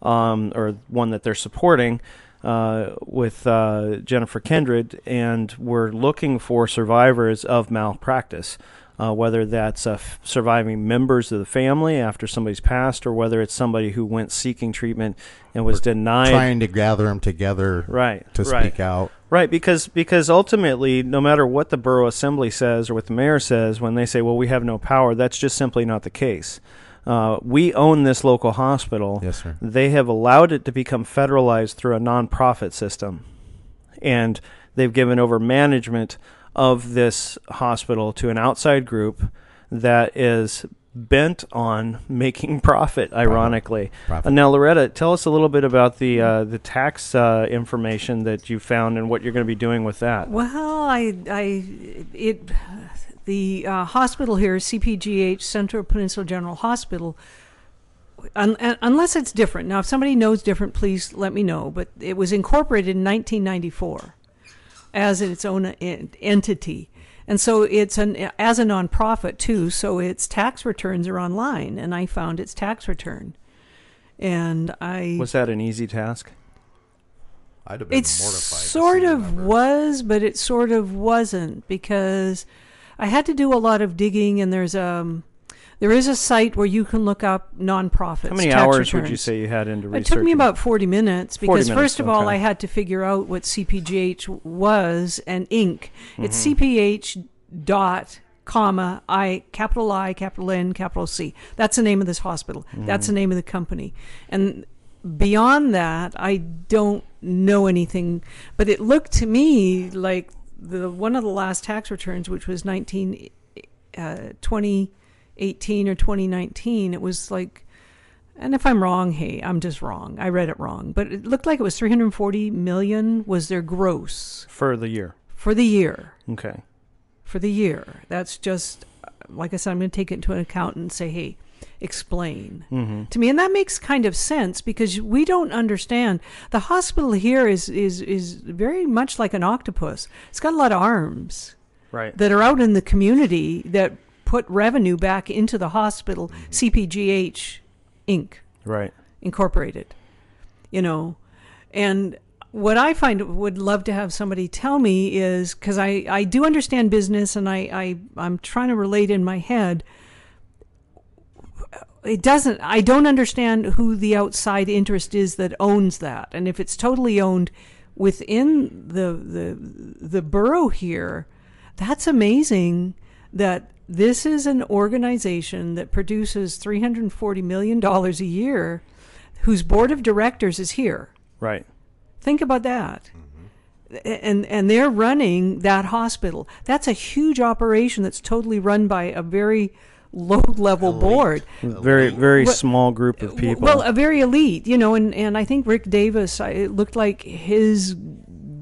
Speaker 5: um, or one that they're supporting uh, with uh, Jennifer Kindred, and we're looking for survivors of malpractice. Uh, whether that's uh, f- surviving members of the family after somebody's passed, or whether it's somebody who went seeking treatment and was denied.
Speaker 7: Trying to gather them together
Speaker 5: right
Speaker 7: to
Speaker 5: right.
Speaker 7: speak out.
Speaker 5: Right, because because ultimately, no matter what the borough assembly says or what the mayor says, when they say, "Well, we have no power," that's just simply not the case. Uh, we own this local hospital.
Speaker 7: Yes, sir.
Speaker 5: They have allowed it to become federalized through a nonprofit system, and they've given over management of this hospital to an outside group that is bent on making profit. Ironically,
Speaker 7: Profit.
Speaker 5: Uh, now Loretta, tell us a little bit about the uh, the tax uh, information that you found and what you're going to be doing with that.
Speaker 6: Well, I, I, it, the uh, hospital here, CPGH, Central Peninsula General Hospital, un, un- unless it's different. Now, if somebody knows different, please let me know. But it was incorporated in 1994 as its own en- entity. And so it's an as a nonprofit too. So its tax returns are online, and I found its tax return, and I
Speaker 5: Was that an easy task?
Speaker 7: I'd have been
Speaker 6: it
Speaker 7: mortified. to
Speaker 6: sort of was, but it sort of wasn't because I had to do a lot of digging, and there's um there is a site where you can look up nonprofits.
Speaker 5: How many hours would you say you had into research?
Speaker 6: It took me about 40 minutes because,
Speaker 5: 40
Speaker 6: first
Speaker 5: minutes,
Speaker 6: of all. I had to figure out what CPGH was and Inc. It's
Speaker 5: Mm-hmm.
Speaker 6: CPH dot comma I capital I capital N capital C. That's the name of this hospital. That's
Speaker 5: Mm-hmm.
Speaker 6: the name of the company. And beyond that, I don't know anything. But it looked to me like the one of the last tax returns, which was 19, uh, 2018 or 2019. It was like and if I'm wrong, hey, I'm just wrong. I read it wrong, but it looked like it was 340 million was their gross
Speaker 5: for the year.
Speaker 6: for the year.
Speaker 5: Okay.
Speaker 6: For the year. That's just like I said. I'm going to take it into an account and say, hey, explain
Speaker 5: Mm-hmm.
Speaker 6: to me, and that makes kind of sense because we don't understand. The hospital here is is is very much like an octopus. It's got a lot of arms
Speaker 5: Right.
Speaker 6: that are out in the community that put revenue back into the hospital. CPGH Inc.
Speaker 5: right.
Speaker 6: Incorporated, you know, and what I find would love to have somebody tell me is because I, I do understand business and I, I I'm trying to relate in my head. It doesn't. I don't understand who the outside interest is that owns that, and if it's totally owned within the the the borough here, that's amazing. That this is an organization that produces three hundred and forty million dollars a year, whose board of directors is here.
Speaker 5: Right.
Speaker 6: Think about that. And and they're running that hospital. That's a huge operation that's totally run by a very low level board.
Speaker 5: Very very
Speaker 6: What-
Speaker 5: small group of people.
Speaker 6: Well, a very elite, you know, and, and I think Rick Davis, I- it looked like his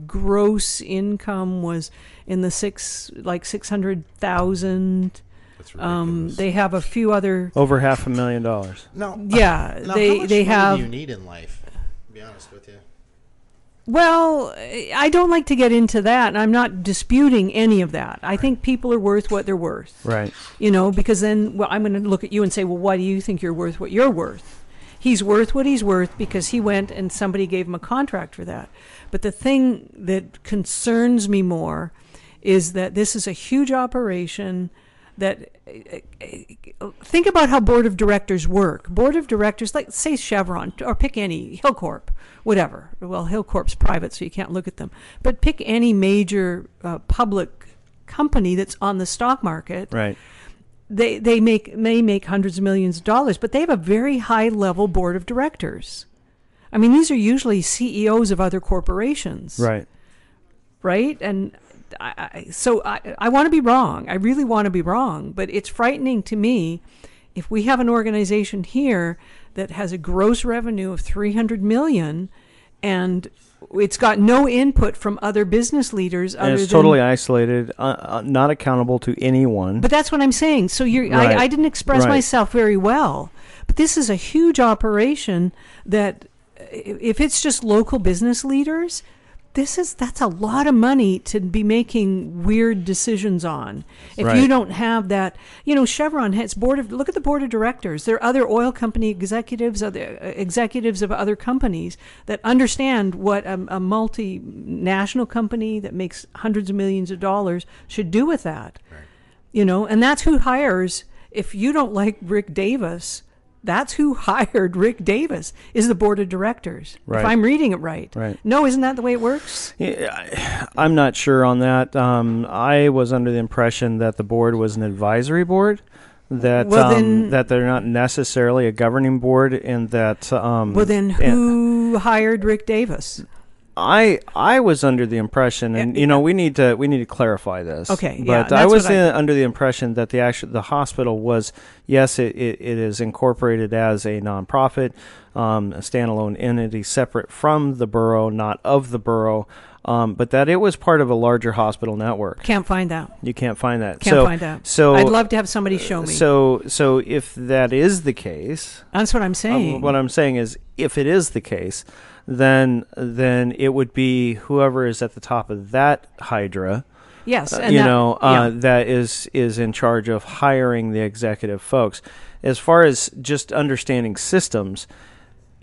Speaker 6: gross income was in the six, like 600,000.
Speaker 7: That's
Speaker 6: Um, they have a few other,
Speaker 5: Over half a million dollars.
Speaker 7: no,
Speaker 6: yeah,
Speaker 7: Now,
Speaker 6: they,
Speaker 7: how much
Speaker 6: they
Speaker 7: money
Speaker 6: have.
Speaker 7: do you need in life? To be honest with you.
Speaker 6: Well, I don't like to get into that, and I'm not disputing any of that. I think people are worth what they're worth.
Speaker 5: Right.
Speaker 6: You know, because then well, I'm going to look at you and say, well, why do you think you're worth what you're worth? He's worth what he's worth because he went and somebody gave him a contract for that. But the thing that concerns me more is that this is a huge operation that think about how board of directors work. Board of directors, like say Chevron or pick any Hilcorp, whatever. Well, Hilcorp's private, so you can't look at them. But pick any major uh, public company that's on the stock market.
Speaker 5: Right.
Speaker 6: They they make may make hundreds of millions of dollars, but they have a very high level board of directors. I mean, these are usually CEOs of other corporations
Speaker 5: Right.
Speaker 6: right? And I, I, so I, I want to be wrong. I really want to be wrong, but it's frightening to me if we have an organization here that has a gross revenue of 300 million and it's got no input from other business leaders
Speaker 5: And
Speaker 6: other
Speaker 5: it's
Speaker 6: than
Speaker 5: totally isolated, uh, uh, not accountable to anyone.
Speaker 6: but that's what I'm saying. So you're,
Speaker 5: Right.
Speaker 6: I, I didn't express
Speaker 5: Right.
Speaker 6: myself very well. But this is a huge operation that, if it's just local business leaders, this is that's a lot of money to be making weird decisions on. If you don't have that, you know, Chevron has board of look at the board of directors. There are other oil company executives, other uh, executives of other companies that understand what a, a multinational company that makes hundreds of millions of dollars should do with that you know and that's who hires if you don't like rick davis that's who hired rick davis is the board of directors
Speaker 5: Right.
Speaker 6: if i'm reading it right
Speaker 5: Right.
Speaker 6: no isn't that the way it works
Speaker 5: Yeah, I- I'm not sure on that. Um, I was under the impression that the board was an advisory board, that
Speaker 6: Well,
Speaker 5: um,
Speaker 6: then-
Speaker 5: that they're not necessarily a governing board, and that um,
Speaker 6: well then who hired rick davis
Speaker 5: I I was under the impression, and you know, we need to we need to clarify this.
Speaker 6: Okay, yeah,
Speaker 5: but I
Speaker 6: that's
Speaker 5: was
Speaker 6: what I-
Speaker 5: in, under the impression that the actual the hospital was yes, it, it, it is incorporated as a nonprofit, um, a standalone entity separate from the borough, not of the borough, um, but that it was part of a larger hospital network.
Speaker 6: Can't find that.
Speaker 5: You can't find that.
Speaker 6: Can't
Speaker 5: so,
Speaker 6: find that.
Speaker 5: So
Speaker 6: I'd love to have somebody show me.
Speaker 5: So so if that is the case,
Speaker 6: That's what I'm
Speaker 5: um,
Speaker 6: saying.
Speaker 5: what I'm saying is, if it is the case, then then it would be whoever is at the top of that hydra,
Speaker 6: yes,
Speaker 5: uh, you
Speaker 6: that-
Speaker 5: know, uh,
Speaker 6: yeah.
Speaker 5: that is is in charge of hiring the executive folks. As far as just understanding systems,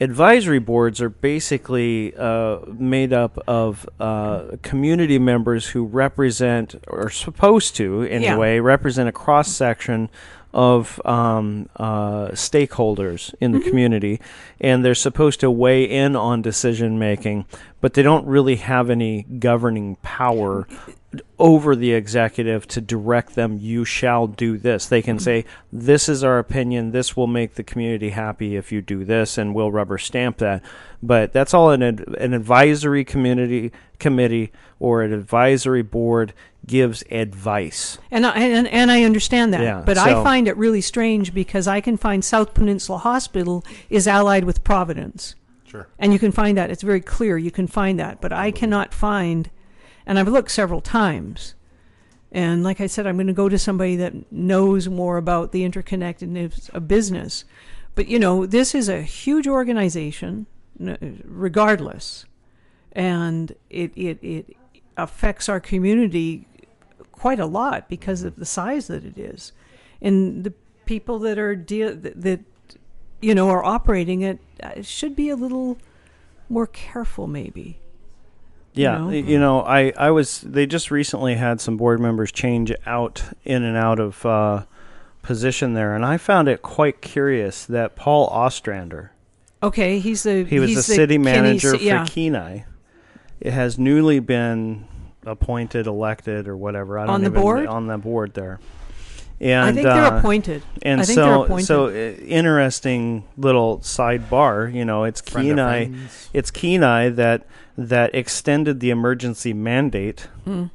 Speaker 5: advisory boards are basically uh, made up of uh, community members who represent, or are supposed to anyway, represent a cross section of um, uh, stakeholders in the community, and they're supposed to weigh in on decision making, but they don't really have any governing power over the executive to direct them you shall do this. They can mm-hmm. say this is our opinion. This will make the community happy if you do this and we'll rubber stamp that. But that's all an, ad- an advisory community committee or an advisory board gives advice.
Speaker 6: And I, and and I understand that,
Speaker 5: Yeah,
Speaker 6: but I find it really strange because I can find South Peninsula Hospital is allied with Providence,
Speaker 7: Sure.
Speaker 6: and you can find that. It's very clear. You can find that, but I cannot find, and I've looked several times, and like I said, I'm going to go to somebody that knows more about the interconnectedness of business. But you know, this is a huge organization, regardless, and it it it affects our community quite a lot because of the size that it is, and the people that are deal that, you know are operating it uh, should be a little more careful, maybe.
Speaker 5: Yeah,
Speaker 6: know?
Speaker 5: you know, I, I was. They just recently had some board members change out in and out of uh, position there, and I found it quite curious that Paul Ostrander,
Speaker 6: Okay, he's the
Speaker 5: he was the city
Speaker 6: Kenny
Speaker 5: manager
Speaker 6: ci-
Speaker 5: for. Kenai. It has newly been appointed, elected, or whatever. I don't
Speaker 6: On the
Speaker 5: even-
Speaker 6: board?
Speaker 5: on the board there. And
Speaker 6: I think they're
Speaker 5: uh,
Speaker 6: appointed.
Speaker 5: and
Speaker 6: I think they're
Speaker 5: so,
Speaker 6: appointed.
Speaker 5: so uh, interesting little sidebar. You know, it's
Speaker 7: Friend
Speaker 5: Kenai. It's Kenai that that extended the emergency mandate,
Speaker 6: Hmm.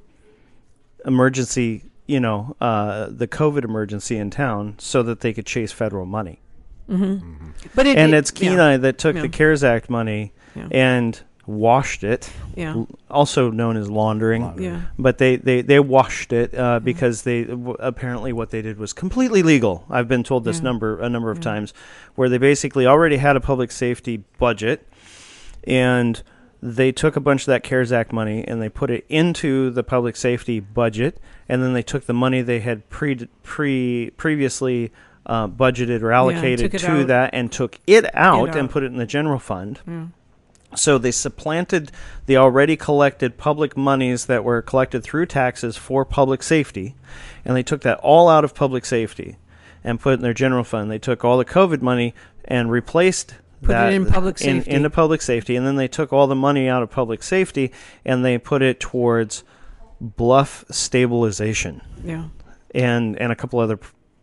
Speaker 5: emergency. You know, uh, the COVID emergency in town, so that they could chase federal money.
Speaker 6: but it,
Speaker 5: and
Speaker 6: it-
Speaker 5: it's
Speaker 6: yeah,
Speaker 5: Kenai that took
Speaker 6: Yeah.
Speaker 5: the CARES Act money
Speaker 6: Yeah.
Speaker 5: and washed it,
Speaker 6: Yeah,
Speaker 5: also known as laundering.
Speaker 6: yeah.
Speaker 5: But they, they, they washed it uh, because they w- apparently what they did was completely legal. I've been told this
Speaker 6: Yeah.
Speaker 5: number a number of times, where they basically already had a public safety budget, and they took a bunch of that CARES Act money and they put it into the public safety budget, and then they took the money they had pre pre previously. Uh, budgeted or allocated
Speaker 6: took it
Speaker 5: to
Speaker 6: out.
Speaker 5: that and took it out and
Speaker 6: out.
Speaker 5: put it in the general fund.
Speaker 6: Yeah.
Speaker 5: So they supplanted the already collected public monies that were collected through taxes for public safety, and they took that all out of public safety and put it in their general fund. They took all the COVID money and replaced
Speaker 6: Put it
Speaker 5: that
Speaker 6: in public
Speaker 5: in- into public safety, and then they took all the money out of public safety and they put it towards bluff stabilization
Speaker 6: yeah.
Speaker 5: and and a couple other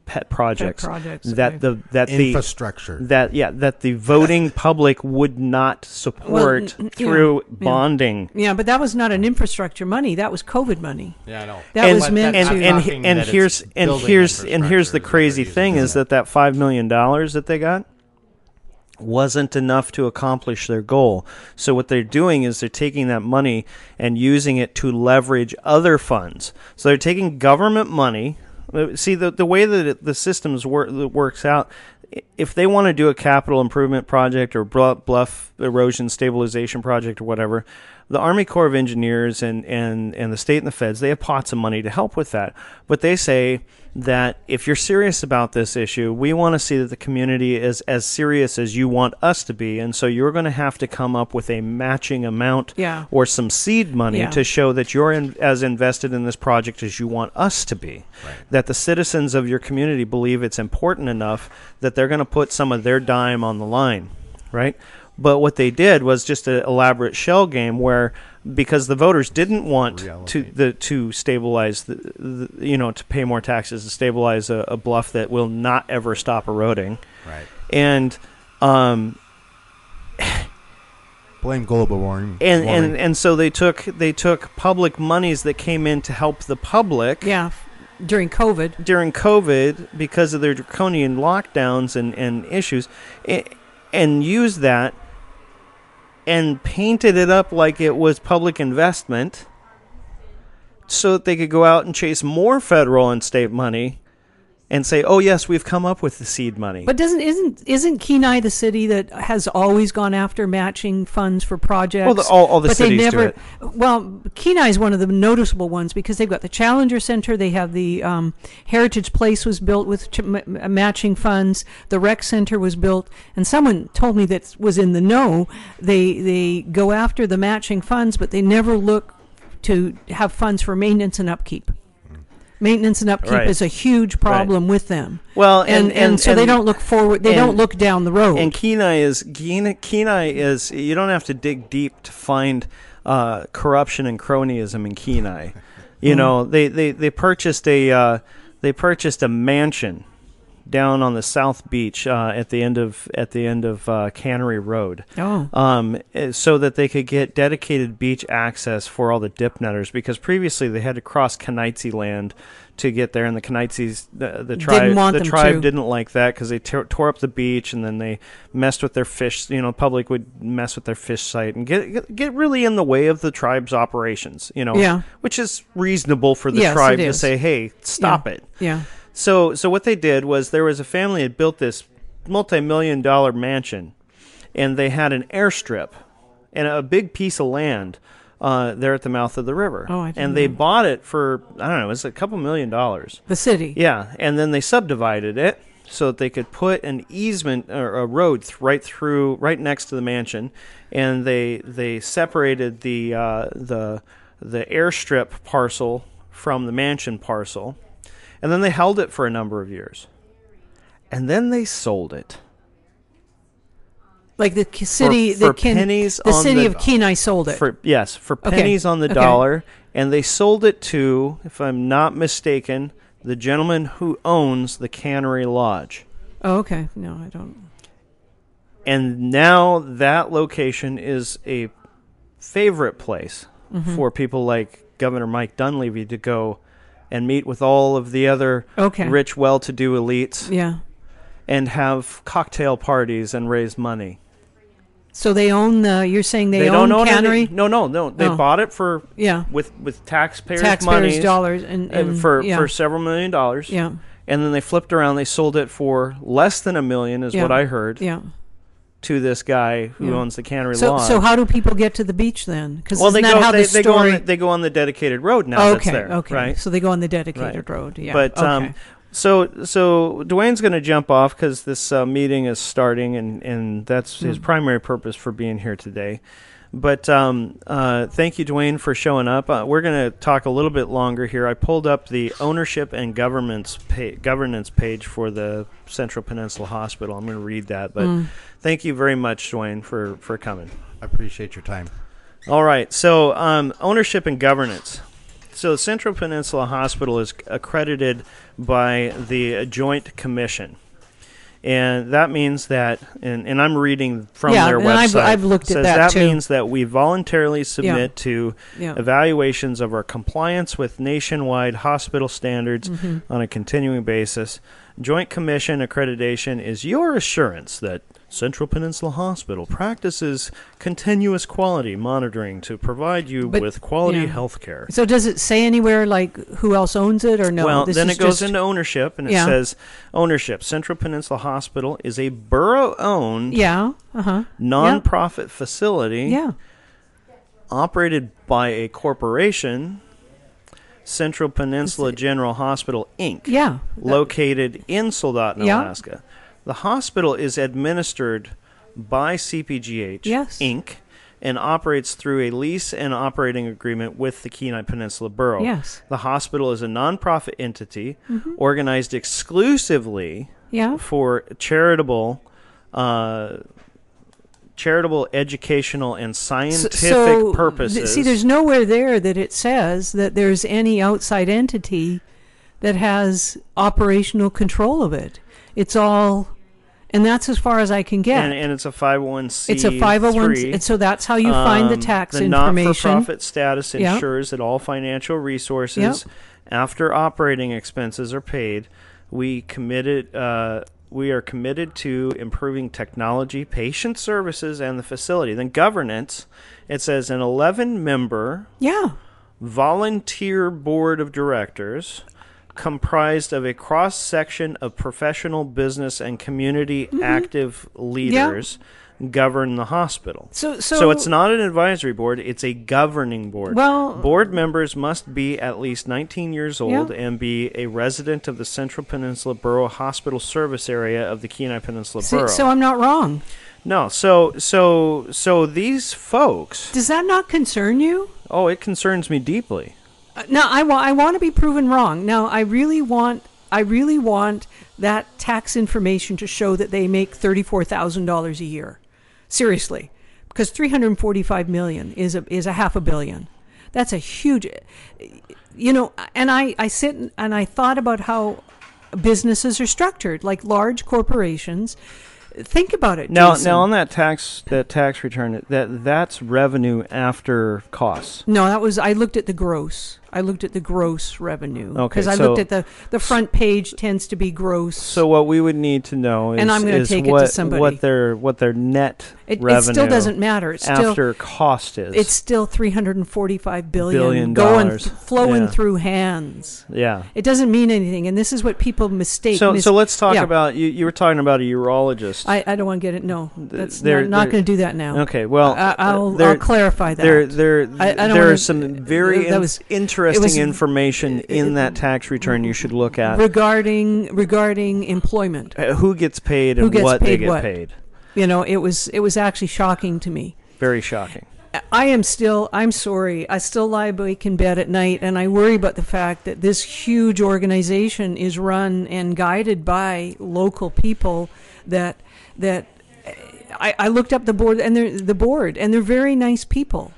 Speaker 5: pet projects,
Speaker 6: projects,
Speaker 5: that
Speaker 6: okay.
Speaker 5: the that the
Speaker 7: Infrastructure.
Speaker 5: that yeah that the voting public would not support
Speaker 6: n-
Speaker 5: through
Speaker 6: yeah.
Speaker 5: bonding
Speaker 6: Yeah, but that was not an infrastructure money. That was COVID money.
Speaker 7: yeah, I know.
Speaker 6: That
Speaker 5: and,
Speaker 6: was meant
Speaker 5: and,
Speaker 6: to.
Speaker 5: and,
Speaker 7: talking
Speaker 5: and here's and here's and here's the
Speaker 7: infrastructure is what
Speaker 5: crazy thing is that that five million dollars that they got wasn't enough to accomplish their goal. So what they're doing is they're taking that money and using it to leverage other funds. So they're taking government money. See the the way that it, the systems work that works out. If they want to do a capital improvement project or bluff erosion stabilization project or whatever, the Army Corps of Engineers and, and, and the state and the feds, they have pots of money to help with that. But they say that if you're serious about this issue, we want to see that the community is as serious as you want us to be. And so you're going to have to come up with a matching amount
Speaker 6: Yeah.
Speaker 5: or some seed money
Speaker 6: Yeah.
Speaker 5: to show that you're in, as invested in this project as you want us to be. That the citizens of your community believe it's important enough that they're going to put some of their dime on the line, right? But what they did was just an elaborate shell game where, because the voters didn't want to the to stabilize the, the you know to pay more taxes to stabilize a, a bluff that will not ever stop eroding,
Speaker 7: Right.
Speaker 5: and um,
Speaker 7: blame global warming.
Speaker 5: and
Speaker 7: warming.
Speaker 5: and and so they took they took public monies that came in to help the public
Speaker 6: Yeah, during COVID.
Speaker 5: during COVID because of their draconian lockdowns and and issues, a- and used that and painted it up like it was public investment, so that they could go out and chase more federal and state money. And say, "Oh yes, we've come up with the seed money."
Speaker 6: But doesn't isn't isn't Kenai the city that has always gone after matching funds for projects?
Speaker 5: Well, the- all- all the
Speaker 6: but
Speaker 5: cities
Speaker 6: they
Speaker 5: do
Speaker 6: never.
Speaker 5: it.
Speaker 6: Well, Kenai is one of the noticeable ones because they've got the Challenger Center. They have the um, Heritage Place was built with ch- m- matching funds. The Rec Center was built, and someone told me that was in the know. They they go after the matching funds, but they never look to have funds for maintenance and upkeep. Maintenance and upkeep
Speaker 5: Right.
Speaker 6: is a huge problem with them.
Speaker 5: Well,
Speaker 6: and,
Speaker 5: and-
Speaker 6: so they don't look forward. They don't
Speaker 5: and-
Speaker 6: look down the road.
Speaker 5: And Kenai is Kenai, Kenai is you don't have to dig deep to find uh, corruption and cronyism in Kenai. You know, they, they, they purchased a uh, they purchased a mansion down on the South Beach uh, at the end of at the end of uh, Cannery Road.
Speaker 6: Oh.
Speaker 5: Um, eh, so that they could get dedicated beach access for all the dip netters because previously they had to cross Kenaitze land to get there, and the Kenaitzes the, the tribe the tribe
Speaker 6: to.
Speaker 5: didn't like that because they tore tore up the beach and then they messed with their fish. You know, public would mess with their fish site and get get, get really in the way of the tribe's operations. You know,
Speaker 6: Yeah.
Speaker 5: which is reasonable for the
Speaker 6: Yes,
Speaker 5: tribe to say, "Hey, stop
Speaker 6: Yeah.
Speaker 5: it."
Speaker 6: yeah.
Speaker 5: So so what they did was there was a family had built this multi-million dollar mansion and they had an airstrip and a big piece of land uh, there at the mouth of the river.
Speaker 6: Oh, I didn't
Speaker 5: and they
Speaker 6: know.
Speaker 5: bought it for I don't know, it was a couple million dollars.
Speaker 6: The city.
Speaker 5: Yeah, and then they subdivided it so that they could put an easement or a road th- right through, right next to the mansion, and they they separated the uh, the the airstrip parcel from the mansion parcel, and then they held it for a number of years, and then they sold it.
Speaker 6: Like the city,
Speaker 5: for
Speaker 6: the, Ken-
Speaker 5: pennies
Speaker 6: the city
Speaker 5: the-
Speaker 6: of Kenai sold it.
Speaker 5: For yes, for
Speaker 6: Okay,
Speaker 5: pennies on the
Speaker 6: okay.
Speaker 5: dollar, and they sold it to, if I'm not mistaken, the gentleman who owns the Cannery Lodge.
Speaker 6: oh, okay. No, I don't.
Speaker 5: and now that location is a favorite place
Speaker 6: Mm-hmm.
Speaker 5: for people like Governor Mike Dunleavy to go and meet with all of the other
Speaker 6: Okay.
Speaker 5: rich, well-to-do elites
Speaker 6: Yeah.
Speaker 5: and have cocktail parties and raise money.
Speaker 6: So they own the. You're saying they,
Speaker 5: don't
Speaker 6: own
Speaker 5: own
Speaker 6: Cannery?
Speaker 5: No, no, no. They
Speaker 6: Oh.
Speaker 5: bought it for
Speaker 6: Yeah.
Speaker 5: with with taxpayers'
Speaker 6: Taxpayers'
Speaker 5: monies,
Speaker 6: dollars and,
Speaker 5: uh,
Speaker 6: and
Speaker 5: for
Speaker 6: yeah.
Speaker 5: for several million dollars.
Speaker 6: yeah.
Speaker 5: And then they flipped around. They sold it for less than a million, is
Speaker 6: Yeah.
Speaker 5: what I heard,
Speaker 6: Yeah.
Speaker 5: To this guy who
Speaker 6: Yeah.
Speaker 5: owns the Cannery
Speaker 6: So,
Speaker 5: Lodge.
Speaker 6: so how do people get to the beach then? Because
Speaker 5: well, they go.
Speaker 6: how
Speaker 5: They,
Speaker 6: the
Speaker 5: they go on. The, they go on the dedicated road now.
Speaker 6: okay.
Speaker 5: that's there,
Speaker 6: okay.
Speaker 5: Right.
Speaker 6: So they go on the dedicated
Speaker 5: Right.
Speaker 6: road. Yeah.
Speaker 5: But
Speaker 6: okay.
Speaker 5: um, so so Dwayne's going to jump off because this uh, meeting is starting, and and that's his
Speaker 6: Hmm.
Speaker 5: primary purpose for being here today. But um, uh, thank you, Dwayne, for showing up. Uh, we're going to talk a little bit longer here. I pulled up the ownership and governments pa- governance page for the Central Peninsula Hospital. I'm going to read that. But
Speaker 6: Mm.
Speaker 5: thank you very much, Dwayne, for for coming.
Speaker 7: I appreciate your time.
Speaker 5: All right. So, um, ownership and governance. So, Central Peninsula Hospital is accredited by the Joint Commission. And that means that, and, and I'm reading from
Speaker 6: Yeah,
Speaker 5: their
Speaker 6: and
Speaker 5: website.
Speaker 6: I've- I've looked at
Speaker 5: says
Speaker 6: that
Speaker 5: that
Speaker 6: too.
Speaker 5: means that we voluntarily submit to
Speaker 6: Yeah.
Speaker 5: evaluations of our compliance with nationwide hospital standards
Speaker 6: Mm-hmm.
Speaker 5: on a continuing basis. Joint Commission accreditation is your assurance that Central Peninsula Hospital practices continuous quality monitoring to provide you
Speaker 6: But-
Speaker 5: with quality
Speaker 6: yeah.
Speaker 5: health care.
Speaker 6: So does it say anywhere like who else owns it or no?
Speaker 5: well,
Speaker 6: This
Speaker 5: then it goes into ownership, and it says ownership. Central Peninsula Hospital is a borough-owned,
Speaker 6: Yeah. Uh huh.
Speaker 5: non-profit facility
Speaker 6: Yeah.
Speaker 5: operated by a corporation, Central Peninsula General Hospital Inc.
Speaker 6: Yeah.
Speaker 5: located in Soldotna,
Speaker 6: Yeah.
Speaker 5: Alaska. The hospital is administered by CPGH
Speaker 6: Yes.
Speaker 5: Inc. and operates through a lease and operating agreement with the Kenai Peninsula Borough.
Speaker 6: Yes. Mm-hmm.
Speaker 5: The hospital is a nonprofit entity organized exclusively
Speaker 6: Yeah.
Speaker 5: for charitable uh, charitable educational and scientific
Speaker 6: so, th-
Speaker 5: purposes.
Speaker 6: see, there's nowhere there that it says that there's any outside entity that has operational control of it. It's all and that's as far as I can get.
Speaker 5: and, and it's a 501c.
Speaker 6: it's a 501, and so that's how you find the
Speaker 5: Um,
Speaker 6: tax
Speaker 5: the
Speaker 6: information.
Speaker 5: not-for-profit status
Speaker 6: Yeah.
Speaker 5: ensures that all financial resources
Speaker 6: Yep.
Speaker 5: after operating expenses are paid. We committed. Uh, we are committed to improving technology, patient services, and the facility. Then governance. It says an 11-member
Speaker 6: Yeah,
Speaker 5: volunteer board of directors comprised of a cross section of professional business and community
Speaker 6: Mm-hmm.
Speaker 5: active leaders govern the hospital.
Speaker 6: So-
Speaker 5: so
Speaker 6: so-
Speaker 5: it's not an advisory board, it's a governing board.
Speaker 6: Well-
Speaker 5: board members must be at least 19 years old
Speaker 6: Yeah.
Speaker 5: and be a resident of the Central Peninsula Borough Hospital Service area of the Kenai Peninsula
Speaker 6: so,
Speaker 5: Borough.
Speaker 6: so I'm not wrong.
Speaker 5: no, so so so these folks,
Speaker 6: Does that not concern you?
Speaker 5: oh, it concerns me deeply.
Speaker 6: Uh, Now I want I want to be proven wrong. Now I really want I really want that tax information to show that they make thirty four thousand dollars a year. Seriously, because three hundred forty five million is a is a half a billion. That's a huge, you know. And I I sit and I thought about how businesses are structured, like large corporations. Think about it.
Speaker 5: Now,
Speaker 6: Jason.
Speaker 5: now on that tax that tax return, that that's revenue after costs.
Speaker 6: No, that was I looked at the gross. I looked at the gross revenue
Speaker 5: Okay,
Speaker 6: because I
Speaker 5: so-
Speaker 6: looked at the the front page tends to be gross.
Speaker 5: So what we would need to know is,
Speaker 6: And I'm
Speaker 5: is
Speaker 6: take it to
Speaker 5: what,
Speaker 6: somebody.
Speaker 5: what their what their net
Speaker 6: it, it still doesn't matter. It's still
Speaker 5: after cost is.
Speaker 6: it's still 345 billion,
Speaker 5: Billion
Speaker 6: going
Speaker 5: dollars.
Speaker 6: th- flowing
Speaker 5: Yeah.
Speaker 6: through hands.
Speaker 5: yeah.
Speaker 6: It doesn't mean anything, and this is what people mistake.
Speaker 5: So
Speaker 6: mis-
Speaker 5: so let's talk
Speaker 6: yeah.
Speaker 5: about you. You were talking about a urologist.
Speaker 6: I, I don't want to get it. No, that's
Speaker 5: they're-
Speaker 6: not, not going to do that now.
Speaker 5: okay. Well,
Speaker 6: I, I'll, I'll clarify that.
Speaker 5: There, there,
Speaker 6: I- I
Speaker 5: there
Speaker 6: wanna-
Speaker 5: is some very
Speaker 6: that was-
Speaker 5: interesting
Speaker 6: was-
Speaker 5: information in that tax return you should look at.
Speaker 6: regarding regarding employment.
Speaker 5: Uh, Who gets paid
Speaker 6: Who
Speaker 5: and
Speaker 6: gets
Speaker 5: what they get
Speaker 6: what?
Speaker 5: paid.
Speaker 6: You know, it was it was actually shocking to me.
Speaker 5: Very shocking.
Speaker 6: I am still, I'm sorry, I still lie awake in bed at night and I worry about the fact that this huge organization is run and guided by local people that, that, I, I looked up the board and they're, the board and they're very nice people.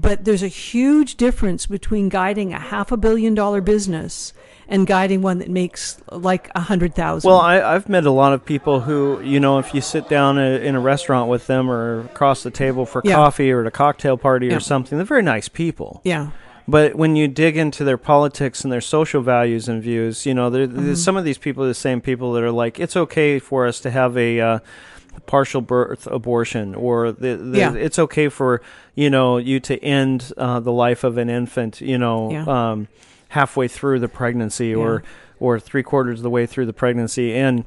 Speaker 6: But there's a huge difference between guiding a half a billion dollar business and guiding one that makes like a hundred thousand.
Speaker 5: Well, I, I've met a lot of people who, you know, if you sit down a, in a restaurant with them or across the table for
Speaker 6: Yeah.
Speaker 5: coffee or at a cocktail party
Speaker 6: Yeah.
Speaker 5: or something, they're very nice people.
Speaker 6: yeah.
Speaker 5: But when you dig into their politics and their social values and views, you know,
Speaker 6: Mm-hmm.
Speaker 5: there's some of these people are the same people that are like, it's okay for us to have a uh, partial birth abortion, or the, the,
Speaker 6: Yeah.
Speaker 5: it's okay for you know you to end uh, the life of an infant, you know,
Speaker 6: Yeah.
Speaker 5: um, halfway through the pregnancy, or or three quarters of the way through the pregnancy, and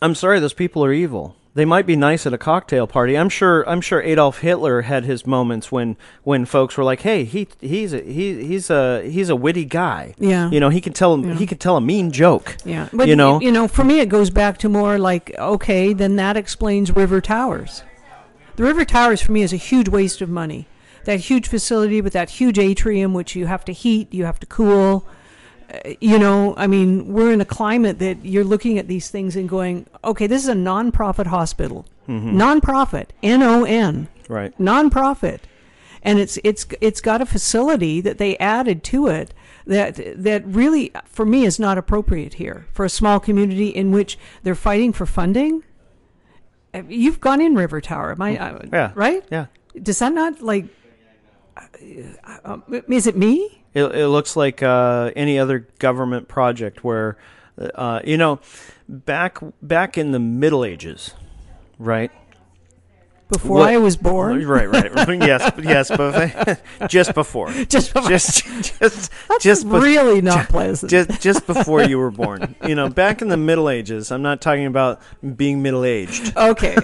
Speaker 5: I'm sorry, those people are evil. They might be nice at a cocktail party. I'm sure. I'm sure Adolf Hitler had his moments when when folks were like, "Hey, he he's a he, he's a he's a witty guy.
Speaker 6: Yeah.
Speaker 5: you know, he can tell
Speaker 6: Yeah.
Speaker 5: he can tell a mean joke.
Speaker 6: Yeah, but
Speaker 5: you know,
Speaker 6: you know, for me, it goes back to more like, okay, then that explains River Towers. The River Towers for me is a huge waste of money. That huge facility with that huge atrium, which you have to heat, you have to cool. Uh, you know, I mean, we're in a climate that you're looking at these things and going, okay, this is a non-profit hospital, non-profit, N O N,
Speaker 5: right?
Speaker 6: non-profit. And it's it's it's got a facility that they added to it that that really for me is not appropriate here for a small community in which they're fighting for funding. Uh, you've gone in river tower am I, I
Speaker 5: Yeah.
Speaker 6: right?
Speaker 5: Yeah,
Speaker 6: does that not like uh, uh, is it me
Speaker 5: it, it looks like uh, any other government project where, uh, you know, back back in the Middle Ages, right?
Speaker 6: before
Speaker 5: What-
Speaker 6: I was born
Speaker 5: Right, right. yes, yes, but just before,
Speaker 6: just
Speaker 5: just just
Speaker 6: that's
Speaker 5: just bef-
Speaker 6: really not pleasant
Speaker 5: just just before you were born. You know, back in the Middle Ages. I'm not talking about being middle aged.
Speaker 6: okay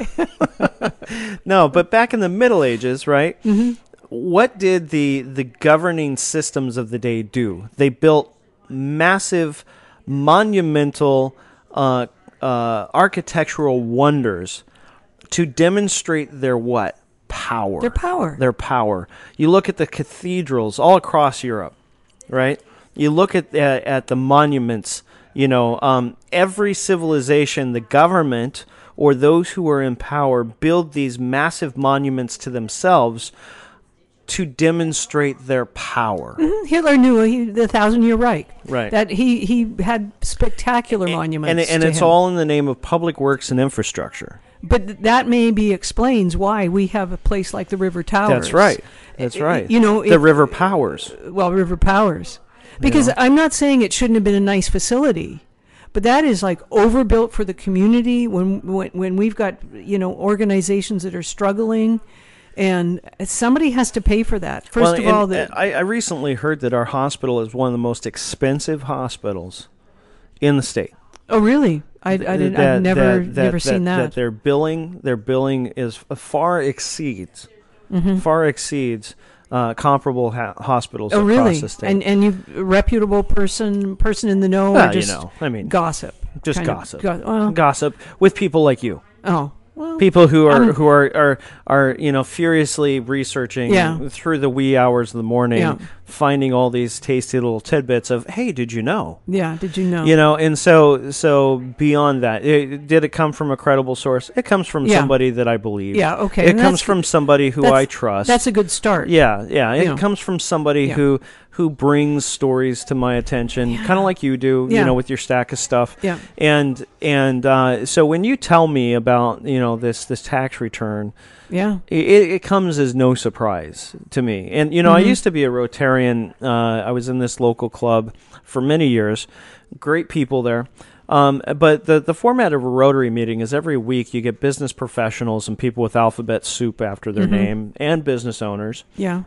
Speaker 5: No, but back in the Middle Ages, right?
Speaker 6: Mm-hmm.
Speaker 5: What did the the governing systems of the day do? They built massive, monumental, uh, uh, architectural wonders to demonstrate their what power.
Speaker 6: Their power.
Speaker 5: Their power. You look at the cathedrals all across Europe, right? You look at uh, at the monuments. You know, um, every civilization, the government or those who are in power build these massive monuments to themselves to demonstrate their power. Mm-hmm.
Speaker 6: Hitler knew he, the Thousand Year Reich.
Speaker 5: Right.
Speaker 6: That he he had spectacular monuments.
Speaker 5: And, and it's
Speaker 6: him.
Speaker 5: all in the name of public works and infrastructure.
Speaker 6: But that maybe explains why we have a place like the River Towers.
Speaker 5: That's right. That's right.
Speaker 6: you know,
Speaker 5: the
Speaker 6: if-
Speaker 5: river powers.
Speaker 6: well, River Powers. Because I'm not saying it shouldn't have been a nice facility, but that is like overbuilt for the community when when, when we've got you know organizations that are struggling, and somebody has to pay for that. First
Speaker 5: Well,
Speaker 6: of
Speaker 5: and,
Speaker 6: all,
Speaker 5: uh,
Speaker 6: that
Speaker 5: I, I recently heard that our hospital is one of the most expensive hospitals in the state.
Speaker 6: oh really? I, I didn't,
Speaker 5: That-
Speaker 6: I've never
Speaker 5: that- that-
Speaker 6: never seen that.
Speaker 5: That their billing, their billing is far exceeds,
Speaker 6: Mm-hmm.
Speaker 5: far exceeds uh, comparable ha- hospitals
Speaker 6: oh
Speaker 5: across
Speaker 6: really?
Speaker 5: the state.
Speaker 6: And and you reputable person person in the know
Speaker 5: Well,
Speaker 6: or
Speaker 5: you
Speaker 6: just
Speaker 5: know, I mean,
Speaker 6: gossip?
Speaker 5: just gossip,
Speaker 6: go- well,
Speaker 5: gossip with people like you.
Speaker 6: oh well.
Speaker 5: people who are
Speaker 6: I'm-
Speaker 5: who are, are are you know furiously researching
Speaker 6: Yeah.
Speaker 5: through the wee hours of the morning
Speaker 6: Yeah.
Speaker 5: Finding all these tasty little tidbits of hey did you know
Speaker 6: yeah. Did you know?
Speaker 5: you know and so so beyond that it, did it come from a credible source it comes from
Speaker 6: Yeah.
Speaker 5: somebody that i believe
Speaker 6: Yeah, okay,
Speaker 5: it
Speaker 6: and
Speaker 5: comes from somebody who i trust
Speaker 6: That's a good start.
Speaker 5: yeah yeah it
Speaker 6: Yeah.
Speaker 5: comes from somebody
Speaker 6: Yeah.
Speaker 5: who who brings stories to my attention kind of like you do
Speaker 6: Yeah.
Speaker 5: you know with your stack of stuff
Speaker 6: Yeah.
Speaker 5: and and uh, so when you tell me about you know this this tax return
Speaker 6: Yeah.
Speaker 5: it, it comes as no surprise to me. And you know,
Speaker 6: Mm-hmm.
Speaker 5: I used to be a Rotarian. Uh, I was in this local club for many years. Great people there. Um, but the the format of a Rotary meeting is every week you get business professionals and people with alphabet soup after
Speaker 6: Mm-hmm.
Speaker 5: their name and business owners
Speaker 6: Yeah.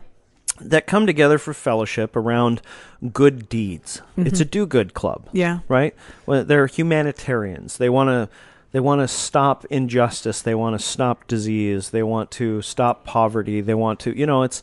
Speaker 5: that come together for fellowship around good deeds. It's a do good club
Speaker 6: Yeah.
Speaker 5: right? Well, they're humanitarians. They want to they want to stop injustice. They want to stop disease. They want to stop poverty. They want to, you know, it's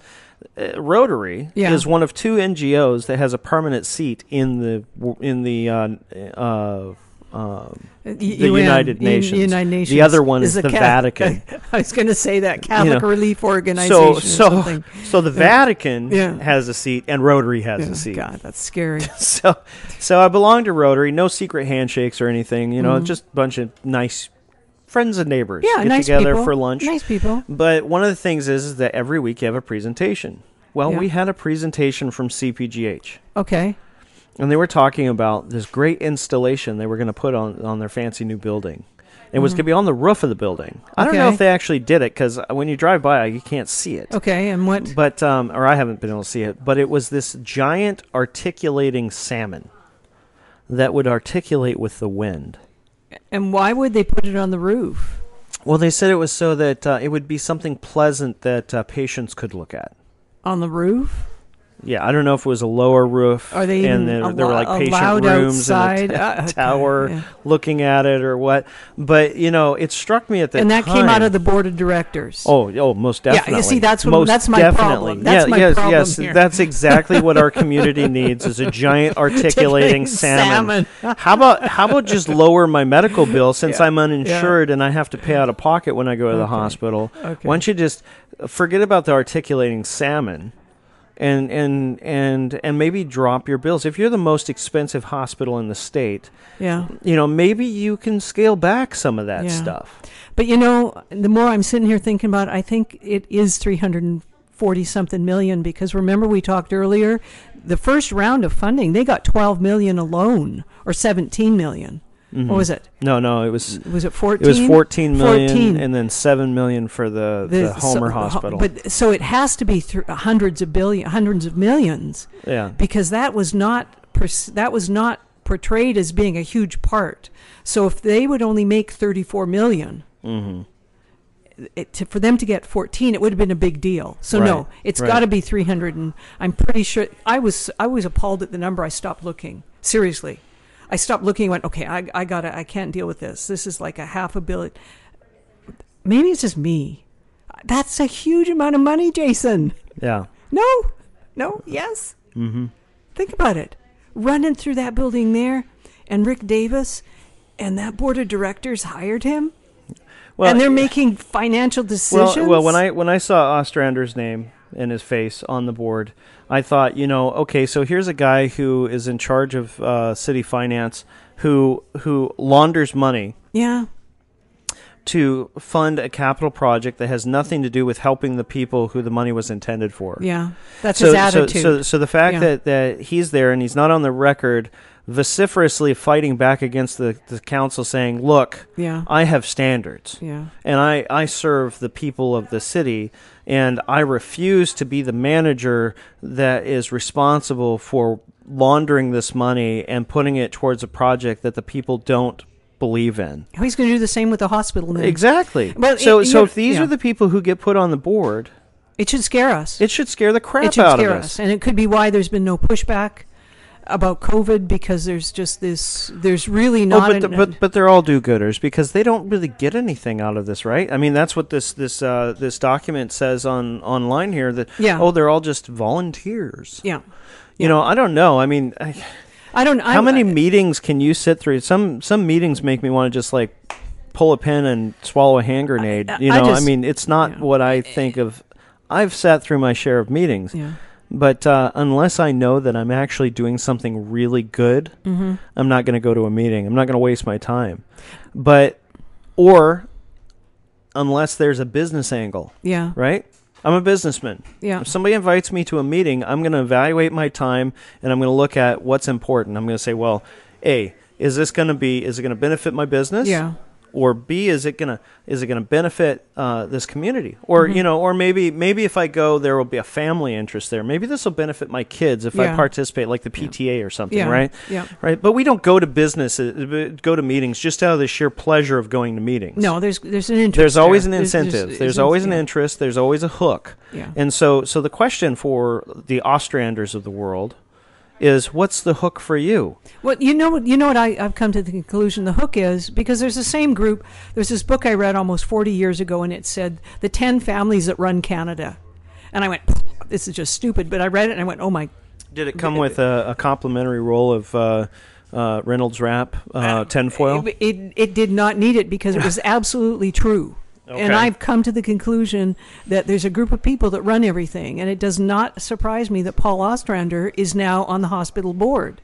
Speaker 5: uh, Rotary
Speaker 6: Yeah.
Speaker 5: is one of two NGOs that has a permanent seat in the in the uh, uh,
Speaker 6: Y-
Speaker 5: the
Speaker 6: UN,
Speaker 5: United
Speaker 6: Un-
Speaker 5: Nations.
Speaker 6: United Nations.
Speaker 5: The other one is,
Speaker 6: a
Speaker 5: the Vatican.
Speaker 6: I was going to say that Catholic
Speaker 5: know,
Speaker 6: Relief Organization.
Speaker 5: So so so the Vatican
Speaker 6: Yeah.
Speaker 5: has a seat and Rotary has
Speaker 6: Yeah,
Speaker 5: a seat.
Speaker 6: God, that's scary.
Speaker 5: so so I belong to Rotary. No secret handshakes or anything. You know,
Speaker 6: Mm-hmm.
Speaker 5: just a bunch of nice friends and neighbors
Speaker 6: Yeah,
Speaker 5: get
Speaker 6: nice
Speaker 5: together
Speaker 6: people.
Speaker 5: for lunch.
Speaker 6: Nice people.
Speaker 5: But one of the things is, is that every week you have a presentation. Well, we had a presentation from CPGH.
Speaker 6: Okay.
Speaker 5: And they were talking about this great installation they were going to put on, on their fancy new building. It was going to be on the roof of the building. I don't know
Speaker 6: Mm-hmm.
Speaker 5: If they actually did it because when you drive by, you can't see it.
Speaker 6: Okay. And what?
Speaker 5: But um, or I haven't been able to see it. But it was this giant articulating salmon that would articulate with the wind.
Speaker 6: And why would they put it on the roof?
Speaker 5: Well, they said it was so that uh, it would be something pleasant that uh, patients could look at.
Speaker 6: On the roof?
Speaker 5: Yeah, I don't know if it was a lower roof.
Speaker 6: Are they
Speaker 5: and there, were like patient rooms
Speaker 6: outside?
Speaker 5: and a
Speaker 6: Uh, okay,
Speaker 5: tower
Speaker 6: yeah.
Speaker 5: looking at it or what. But you know, it struck me at that
Speaker 6: and that came out of the board of directors.
Speaker 5: Oh, oh, most definitely.
Speaker 6: Yeah, you see, that's what-
Speaker 5: most
Speaker 6: that's my
Speaker 5: definitely.
Speaker 6: problem. That's
Speaker 5: yeah,
Speaker 6: my
Speaker 5: yes,
Speaker 6: problem
Speaker 5: yes,
Speaker 6: here.
Speaker 5: that's exactly what our community needs is a giant articulating salmon. how about how about just lower my medical bill since
Speaker 6: Yeah,
Speaker 5: I'm uninsured and I have to pay out of pocket when I go to the hospital?
Speaker 6: okay.
Speaker 5: Why don't you just forget about the articulating salmon? And, and and and maybe drop your bills. If you're the most expensive hospital in the state,
Speaker 6: Yeah.
Speaker 5: you know maybe you can scale back some of that
Speaker 6: Yeah.
Speaker 5: stuff.
Speaker 6: But you know, the more I'm sitting here thinking about it, I think it is 340 something million because remember we talked earlier, the first round of funding, they got 12 million alone or 17 million. Mm-hmm. What was it?
Speaker 5: No, no, it was
Speaker 6: Was it 14?
Speaker 5: It was 14 million
Speaker 6: 14.
Speaker 5: and then 7 million for the, the, Homer
Speaker 6: so-
Speaker 5: Hospital.
Speaker 6: But so it has to be th- uh, hundreds of billion, hundreds of millions,
Speaker 5: yeah.
Speaker 6: because that was not pers- that was not portrayed as being a huge part. So if they would only make 34 million, mm-hmm. it, to, for them to get 14, it would have been a big deal. So no,
Speaker 5: Right,
Speaker 6: it's
Speaker 5: right.
Speaker 6: got to be 300. And I'm pretty sure I was I was appalled at the number. I stopped looking seriously. I stopped looking. and Went okay. I I gotta. I can't deal with this. This is like a half a billion. Maybe it's just me. That's a huge amount of money, Jason.
Speaker 5: Yeah.
Speaker 6: No, no, yes. Mm-hmm. Think about it. Running through that building there, and Rick Davis, and that board of directors hired him,
Speaker 5: Well,
Speaker 6: and they're making financial decisions.
Speaker 5: well, well, when I when I saw Ostrander's name and his face on the board, I thought, you know, okay, so here's a guy who is in charge of uh, city finance who who launders money
Speaker 6: yeah,
Speaker 5: to fund a capital project that has nothing to do with helping the people who the money was intended for.
Speaker 6: Yeah, that's
Speaker 5: So,
Speaker 6: his
Speaker 5: so,
Speaker 6: attitude.
Speaker 5: so, so the fact
Speaker 6: Yeah.
Speaker 5: that, that he's there and he's not on the record vociferously fighting back against the, the council saying, look,
Speaker 6: Yeah.
Speaker 5: I have standards
Speaker 6: yeah,
Speaker 5: and I, I serve the people of the city and I refuse to be the manager that is responsible for laundering this money and putting it towards a project that the people don't believe in.
Speaker 6: Oh, he's going to do the same with the hospital. Now.
Speaker 5: Exactly.
Speaker 6: Well,
Speaker 5: so
Speaker 6: it-
Speaker 5: so if these
Speaker 6: yeah.
Speaker 5: are the people who get put on the board,
Speaker 6: It should scare us.
Speaker 5: it should scare the crap
Speaker 6: it should
Speaker 5: out
Speaker 6: scare
Speaker 5: of us.
Speaker 6: us, and it could be why there's been no pushback about COVID because there's just this. There's really not.
Speaker 5: Oh,
Speaker 6: not.
Speaker 5: but,
Speaker 6: an,
Speaker 5: the, but but they're all do-gooders because they don't really get anything out of this, right? I mean, that's what this this uh, this document says on online here. That
Speaker 6: Yeah.
Speaker 5: oh, they're all just volunteers.
Speaker 6: yeah,
Speaker 5: You know, I don't know. I mean, I,
Speaker 6: I don't.
Speaker 5: how
Speaker 6: I,
Speaker 5: many
Speaker 6: I-
Speaker 5: meetings can you sit through? Some some meetings make me want to just like pull a pin and swallow a hand grenade.
Speaker 6: I-
Speaker 5: you
Speaker 6: I
Speaker 5: know, I
Speaker 6: just-
Speaker 5: mean, it's not
Speaker 6: yeah.
Speaker 5: what I think of. I've sat through my share of meetings.
Speaker 6: Yeah.
Speaker 5: But uh, unless I know that I'm actually doing something really good,
Speaker 6: Mm-hmm.
Speaker 5: I'm not going to go to a meeting. I'm not going to waste my time. But, or unless there's a business angle,
Speaker 6: Yeah.
Speaker 5: right? I'm a businessman.
Speaker 6: Yeah.
Speaker 5: If somebody invites me to a meeting, I'm going to evaluate my time and I'm going to look at what's important. I'm going to say, well, A, is this going to be, is it going to benefit my business?
Speaker 6: Yeah.
Speaker 5: Or B is it gonna is it gonna benefit uh, this community or
Speaker 6: Mm-hmm.
Speaker 5: you know or maybe maybe if I go there will be a family interest there maybe this will benefit my kids if I participate like the PTA or something
Speaker 6: Yeah.
Speaker 5: right
Speaker 6: Yeah.
Speaker 5: right but we don't go to business uh, go to meetings just out of the sheer pleasure of going to meetings
Speaker 6: No, there's there's an interest.
Speaker 5: there's always an
Speaker 6: there. There's-
Speaker 5: incentive
Speaker 6: there's-
Speaker 5: there's,
Speaker 6: there's-
Speaker 5: always an interest there's always a hook
Speaker 6: Yeah.
Speaker 5: and so so the question for the Ostranders of the world is what's the hook for you
Speaker 6: Well, you know what? You know what? I, I've come to the conclusion the hook is because there's the same group. There's this book I read almost 40 years ago, and it said the 10 families that run Canada, and I went, "This is just stupid." But I read it and I went, "Oh my."
Speaker 5: did it come with a, a complimentary roll of uh, uh, Reynolds wrap uh, tinfoil
Speaker 6: It, it, it did not need it because it was absolutely true. And I've come to the conclusion that there's a group of people that run everything, and it does not surprise me that Paul Ostrander is now on the hospital board,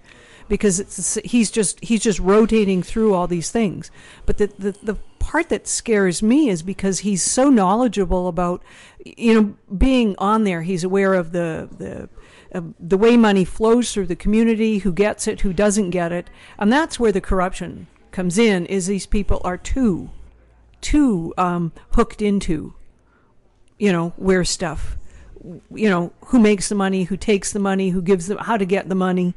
Speaker 6: because it's he's just he's just rotating through all these things. But the the, the part that scares me is because he's so knowledgeable about, you know, being on there. He's aware of the the uh, the way money flows through the community, who gets it, who doesn't get it, and that's where the corruption comes in. Is these people are too too um, hooked into, you know, where stuff, you know, who makes the money, who takes the money, who gives them, how to get the money,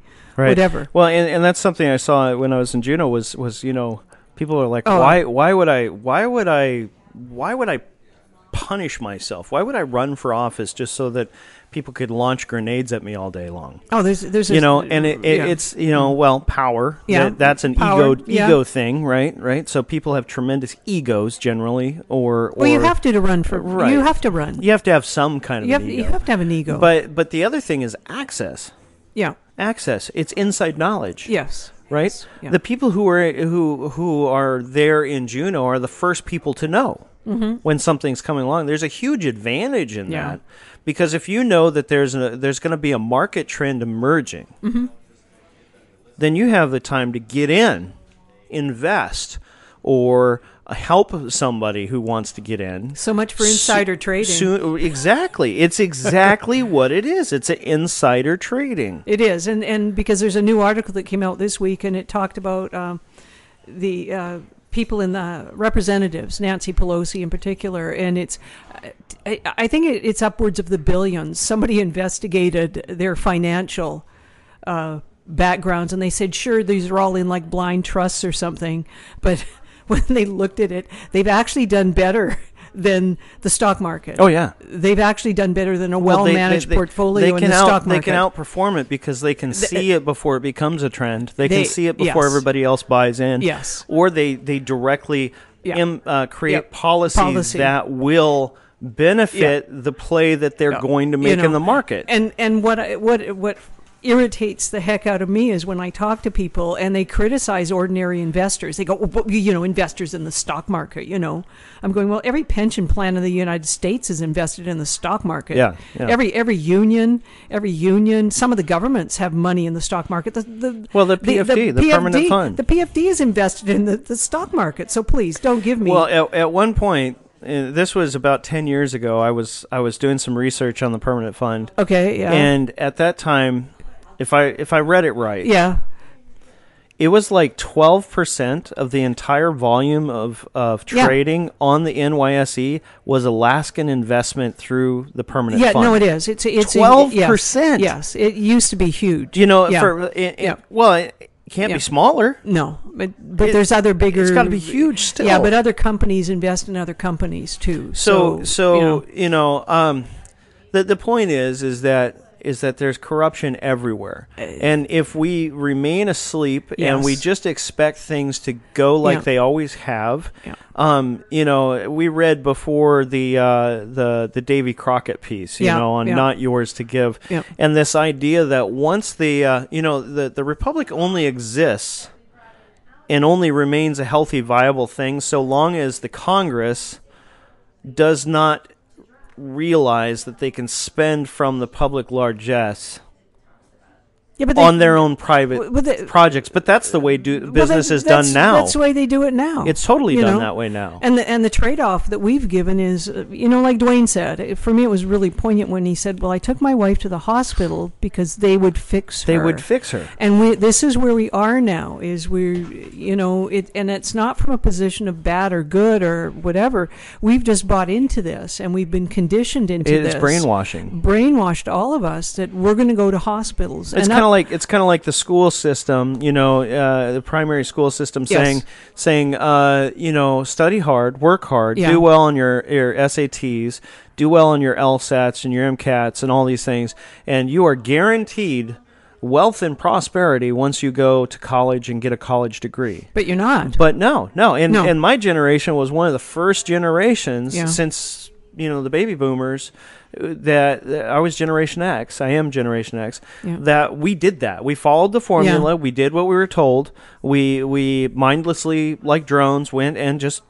Speaker 6: whatever.
Speaker 5: Well, and, and that's something I saw when I was in Juneau was was you know people are like
Speaker 6: Oh.
Speaker 5: why why would I why would I why would I punish myself? Why would I run for office just so that people could launch grenades at me all day long?
Speaker 6: Oh, there's there's
Speaker 5: You know, and it, it,
Speaker 6: yeah.
Speaker 5: it's you know well power.
Speaker 6: Yeah,
Speaker 5: that, that's an
Speaker 6: power,
Speaker 5: ego
Speaker 6: yeah.
Speaker 5: ego thing, right? Right. So people have tremendous egos generally, or or
Speaker 6: well, you have to to run for
Speaker 5: Right.
Speaker 6: you have to run.
Speaker 5: you have to have some kind of
Speaker 6: You have, you have to have an ego.
Speaker 5: But but the other thing is access.
Speaker 6: yeah,
Speaker 5: Access. It's inside knowledge.
Speaker 6: yes,
Speaker 5: right?
Speaker 6: Yes, yeah.
Speaker 5: The people who are who who are there in Juneau are the first people to know when something's coming along. There's a huge advantage in
Speaker 6: Mm-hmm. Yeah.
Speaker 5: that because if you know that there's a, there's going to be a market trend emerging,
Speaker 6: Mm-hmm.
Speaker 5: then you have the time to get in, invest, or help somebody who wants to get in.
Speaker 6: So much for insider trading.
Speaker 5: Soon, exactly. It's exactly what it is. It's an insider trading.
Speaker 6: It is, and and because there's a new article that came out this week, and it talked about um, the uh, people in the representatives, Nancy Pelosi in particular, and it's. I, think it, it's upwards of the billions. Somebody investigated their financial uh, backgrounds, and they said, sure, these are all in like blind trusts or something, but when they looked at it, they've actually done better than the stock market.
Speaker 5: Oh yeah.
Speaker 6: They've actually done better than a
Speaker 5: Well, they-
Speaker 6: well-managed
Speaker 5: they-
Speaker 6: portfolio
Speaker 5: they
Speaker 6: in the
Speaker 5: out,
Speaker 6: stock market.
Speaker 5: They can outperform it because they can see it before it becomes a trend. They, can see it before
Speaker 6: yes.
Speaker 5: everybody else buys in.
Speaker 6: Yes.
Speaker 5: Or they they directly
Speaker 6: Yeah.
Speaker 5: im- uh, create
Speaker 6: Yep.
Speaker 5: policies
Speaker 6: Policy.
Speaker 5: that will benefit the play that they're
Speaker 6: Yeah.
Speaker 5: going to
Speaker 6: You
Speaker 5: make
Speaker 6: know,
Speaker 5: in the market.
Speaker 6: And and what I, what what irritates the heck out of me is when I talk to people and they criticize ordinary investors. They go, well, you know, investors in the stock market, you know. I'm going, well, every pension plan in the United States is invested in the stock market.
Speaker 5: Yeah, yeah.
Speaker 6: Every every union, every union, some of the governments have money in the stock market. The, the,
Speaker 5: Well, the PFD, the permanent fund.
Speaker 6: The PFD is invested in the, the stock market. So please don't give me
Speaker 5: Well, at, at one point, uh, this was about ten years ago. I was I was doing some research on the permanent fund,
Speaker 6: Okay, yeah.
Speaker 5: and at that time, if I if I read it right,
Speaker 6: yeah.
Speaker 5: it was like twelve percent of the entire volume of of
Speaker 6: Yeah.
Speaker 5: trading on the NYSE was Alaskan investment through the permanent
Speaker 6: Yeah,
Speaker 5: fund.
Speaker 6: no, it is. It's it's
Speaker 5: Twelve
Speaker 6: yes,
Speaker 5: percent.
Speaker 6: Yes, it used to be huge.
Speaker 5: You know,
Speaker 6: Yeah.
Speaker 5: for it, it- well, it can't
Speaker 6: Yeah.
Speaker 5: be smaller.
Speaker 6: No, but, but there's other bigger.
Speaker 5: it's gotta be huge still.
Speaker 6: Yeah, but other companies invest in other companies too.
Speaker 5: So
Speaker 6: So,
Speaker 5: so
Speaker 6: you know,
Speaker 5: you know, um, the the point is is that is that there's corruption everywhere, and if we remain asleep and we
Speaker 6: Uh,
Speaker 5: just expect things to go like
Speaker 6: Yeah.
Speaker 5: they always have,
Speaker 6: Yeah.
Speaker 5: um, you know, we read before the uh, the the Davy Crockett piece, you
Speaker 6: Yeah,
Speaker 5: know, on not yours to give, and this idea that once the uh, you know the the republic only exists and only remains a healthy, viable thing so long as the Congress does not realize that they can spend from the public largesse
Speaker 6: yeah, but they,
Speaker 5: on their own private
Speaker 6: Well, they-
Speaker 5: projects. But that's the way do, business is done now.
Speaker 6: That's the way they do it now.
Speaker 5: It's totally done
Speaker 6: know?
Speaker 5: that way now.
Speaker 6: And the and the trade off that we've given is, uh, you know, like Dwayne said. it- For me, it was really poignant when he said, "Well, I took my wife to the hospital because they would fix her."
Speaker 5: they would fix her.
Speaker 6: And we, this is where we are now. Is we're, you know, it, and it's not from a position of bad or good or whatever. We've just bought into this, and we've been conditioned into
Speaker 5: It's
Speaker 6: this.
Speaker 5: brainwashing.
Speaker 6: Brainwashed all of us that we're going to go to hospitals.
Speaker 5: It's
Speaker 6: And
Speaker 5: of like it's kind of like the school system, you know, uh, the primary school system
Speaker 6: Yes.
Speaker 5: saying saying uh, you know, study hard, work hard,
Speaker 6: Yeah.
Speaker 5: do well on your your SATs, do well on your LSATs and your MCATs and all these things, and you are guaranteed wealth and prosperity once you go to college and get a college degree.
Speaker 6: but you're not.
Speaker 5: But no, no, and
Speaker 6: No.
Speaker 5: and my generation was one of the first generations
Speaker 6: Yeah.
Speaker 5: since you know the baby boomers uh, that, that I was Generation X. I am Generation X.
Speaker 6: Yeah.
Speaker 5: That we did that. We followed the formula. We did what we were told. We we mindlessly, like drones, went and just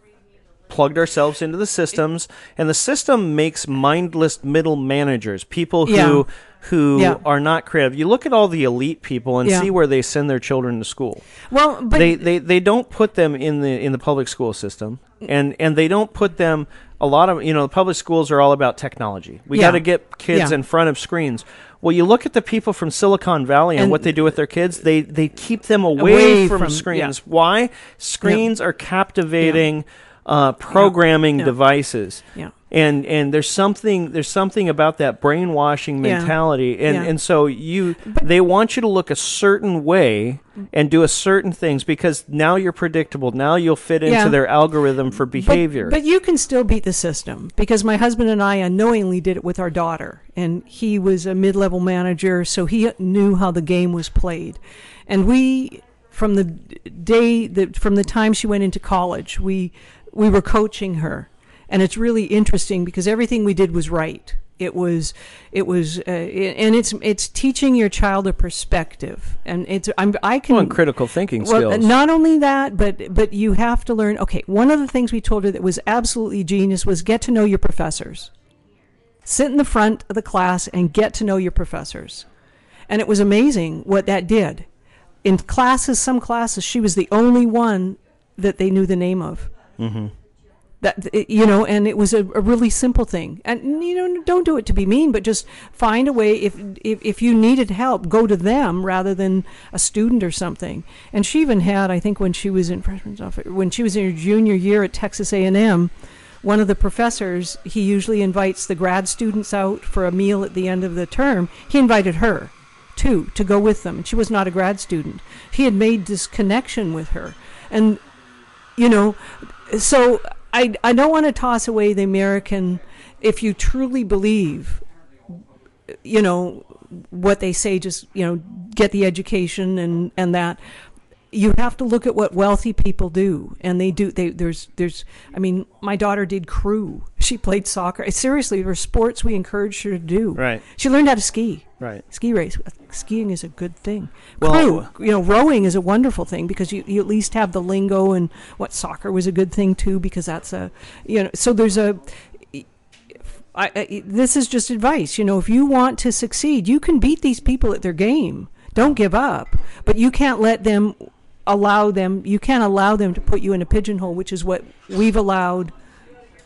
Speaker 5: plugged ourselves into the systems and the system makes mindless middle managers people who
Speaker 6: Yeah.
Speaker 5: who
Speaker 6: Yeah.
Speaker 5: are not creative you look at all the elite people and
Speaker 6: Yeah.
Speaker 5: see where they send their children to school
Speaker 6: well, but
Speaker 5: they, they they don't put them in the in the public school system and and they don't put them a lot of you know the public schools are all about technology. We
Speaker 6: Yeah.
Speaker 5: got to get kids
Speaker 6: Yeah.
Speaker 5: in front of screens. Well you look at the people from silicon valley and,
Speaker 6: And-
Speaker 5: what they do with their kids they they keep them away,
Speaker 6: Away
Speaker 5: from,
Speaker 6: from-
Speaker 5: screens.
Speaker 6: Yeah.
Speaker 5: why? Screens are captivating uh, programming devices.
Speaker 6: Yeah.
Speaker 5: And and there's something there's something about that brainwashing
Speaker 6: Yeah.
Speaker 5: mentality and
Speaker 6: Yeah.
Speaker 5: and so you they want you to look a certain way and do a certain things because now you're predictable now you'll fit into
Speaker 6: Yeah.
Speaker 5: their algorithm for
Speaker 6: But-
Speaker 5: behavior
Speaker 6: But, you can still beat the system because my husband and I unknowingly did it with our daughter, and he was a mid-level manager, so he knew how the game was played, and we, from the day that from the time she went into college, we we were coaching her, and it's really interesting because everything we did was right. It was, it was, uh, and it's it's teaching your child a perspective, and it's I'm I can
Speaker 5: well, and critical thinking
Speaker 6: well,
Speaker 5: skills
Speaker 6: not only that, but but you have to learn. Okay, one of the things we told her that was absolutely genius was get to know your professors. Sit in the front of the class and get to know your professors, and it was amazing what that did. In classes, some classes, she was the only one that they knew the name of. Mm-hmm. That eh, you know, and it was a, a really simple thing. And you know, don't do it to be mean, but just find a way. If if if you needed help, go to them rather than a student or something. And she even had, I think, when she was in freshman's office, when she was in her junior year at Texas A and M, one of the professors he usually invites the grad students out for a meal at the end of the term. He invited her too to go with them. And she was not a grad student. He had made this connection with her, and you know, so I I don't want to toss away the American. If you truly believe, you know, what they say, just you know, get the education and and that. You have to look at what wealthy people do and they do they there's there's i mean my daughter did crew she played soccer seriously there were sports we encouraged her to do
Speaker 5: Right.
Speaker 6: she learned how to ski
Speaker 5: Right.
Speaker 6: ski race skiing is a good thing
Speaker 5: Well-
Speaker 6: crew you know rowing is a wonderful thing because you, you at least have the lingo and what soccer was a good thing too because that's a you know so there's a I, I, this is just advice. You know, if you want to succeed, you can beat these people at their game. Don't give up, but you can't let them allow them. You can't allow them to put you in a pigeonhole, which is what we've allowed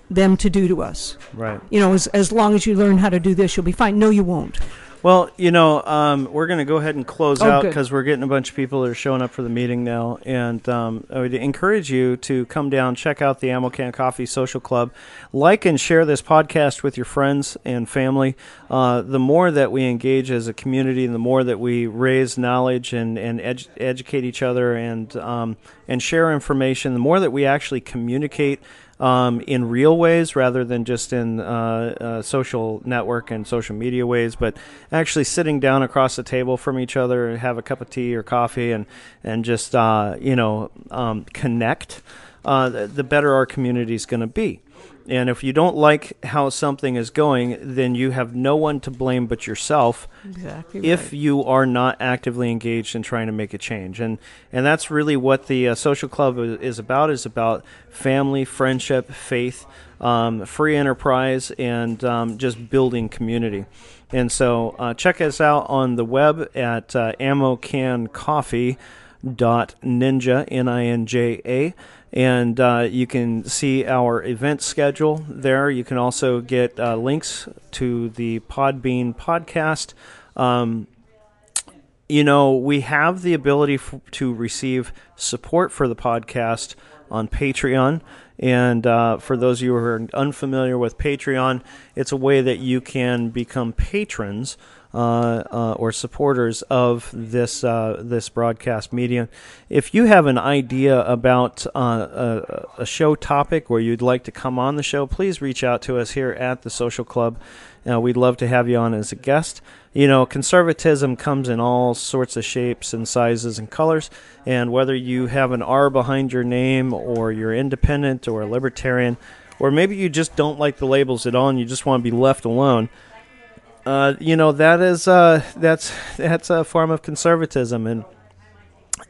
Speaker 6: them to do to us.
Speaker 5: Right.
Speaker 6: You know, as as long as you learn how to do this, you'll be fine. No, you won't.
Speaker 5: Well, you know, um, we're going to go ahead and close
Speaker 6: Oh,
Speaker 5: out because we're getting a bunch of people that are showing up for the meeting now. And um, I would encourage you to come down, check out the Ammo Can Coffee Social Club, like and share this podcast with your friends and family. Uh, the more that we engage as a community, and the more that we raise knowledge and, and edu- educate each other and, um, and share information, the more that we actually communicate um, in real ways rather than just in uh, uh, social network and social media ways, but actually sitting down across the table from each other and have a cup of tea or coffee and and just uh, you know um, connect. Uh, the, the better our community is going to be. And if you don't like how something is going, then you have no one to blame but yourself
Speaker 6: Exactly.
Speaker 5: if you are not actively engaged in trying to make a change. And and that's really what the uh, social club is about. Is about family friendship faith um, free enterprise and um, just building community. And so uh, check us out on the web at uh, ammocancoffee.ninja n-i-n-j-a and uh, you can see our event schedule there. You can also get uh, links to the Podbean podcast. Um, you know, we have the ability f- to receive support for the podcast on Patreon. And uh, for those of you who are unfamiliar with Patreon, it's a way that you can become patrons or supporters of this uh, this broadcast medium. If you have an idea about uh, a, a show topic where you'd like to come on the show, please reach out to us here at the Social Club. Uh, we'd love to have you on as a guest. You know, conservatism comes in all sorts of shapes and sizes and colors, and whether you have an R behind your name, or you're independent, or a libertarian, or maybe you just don't like the labels at all and you just want to be left alone, uh, you know that is uh, that's that's a form of conservatism, and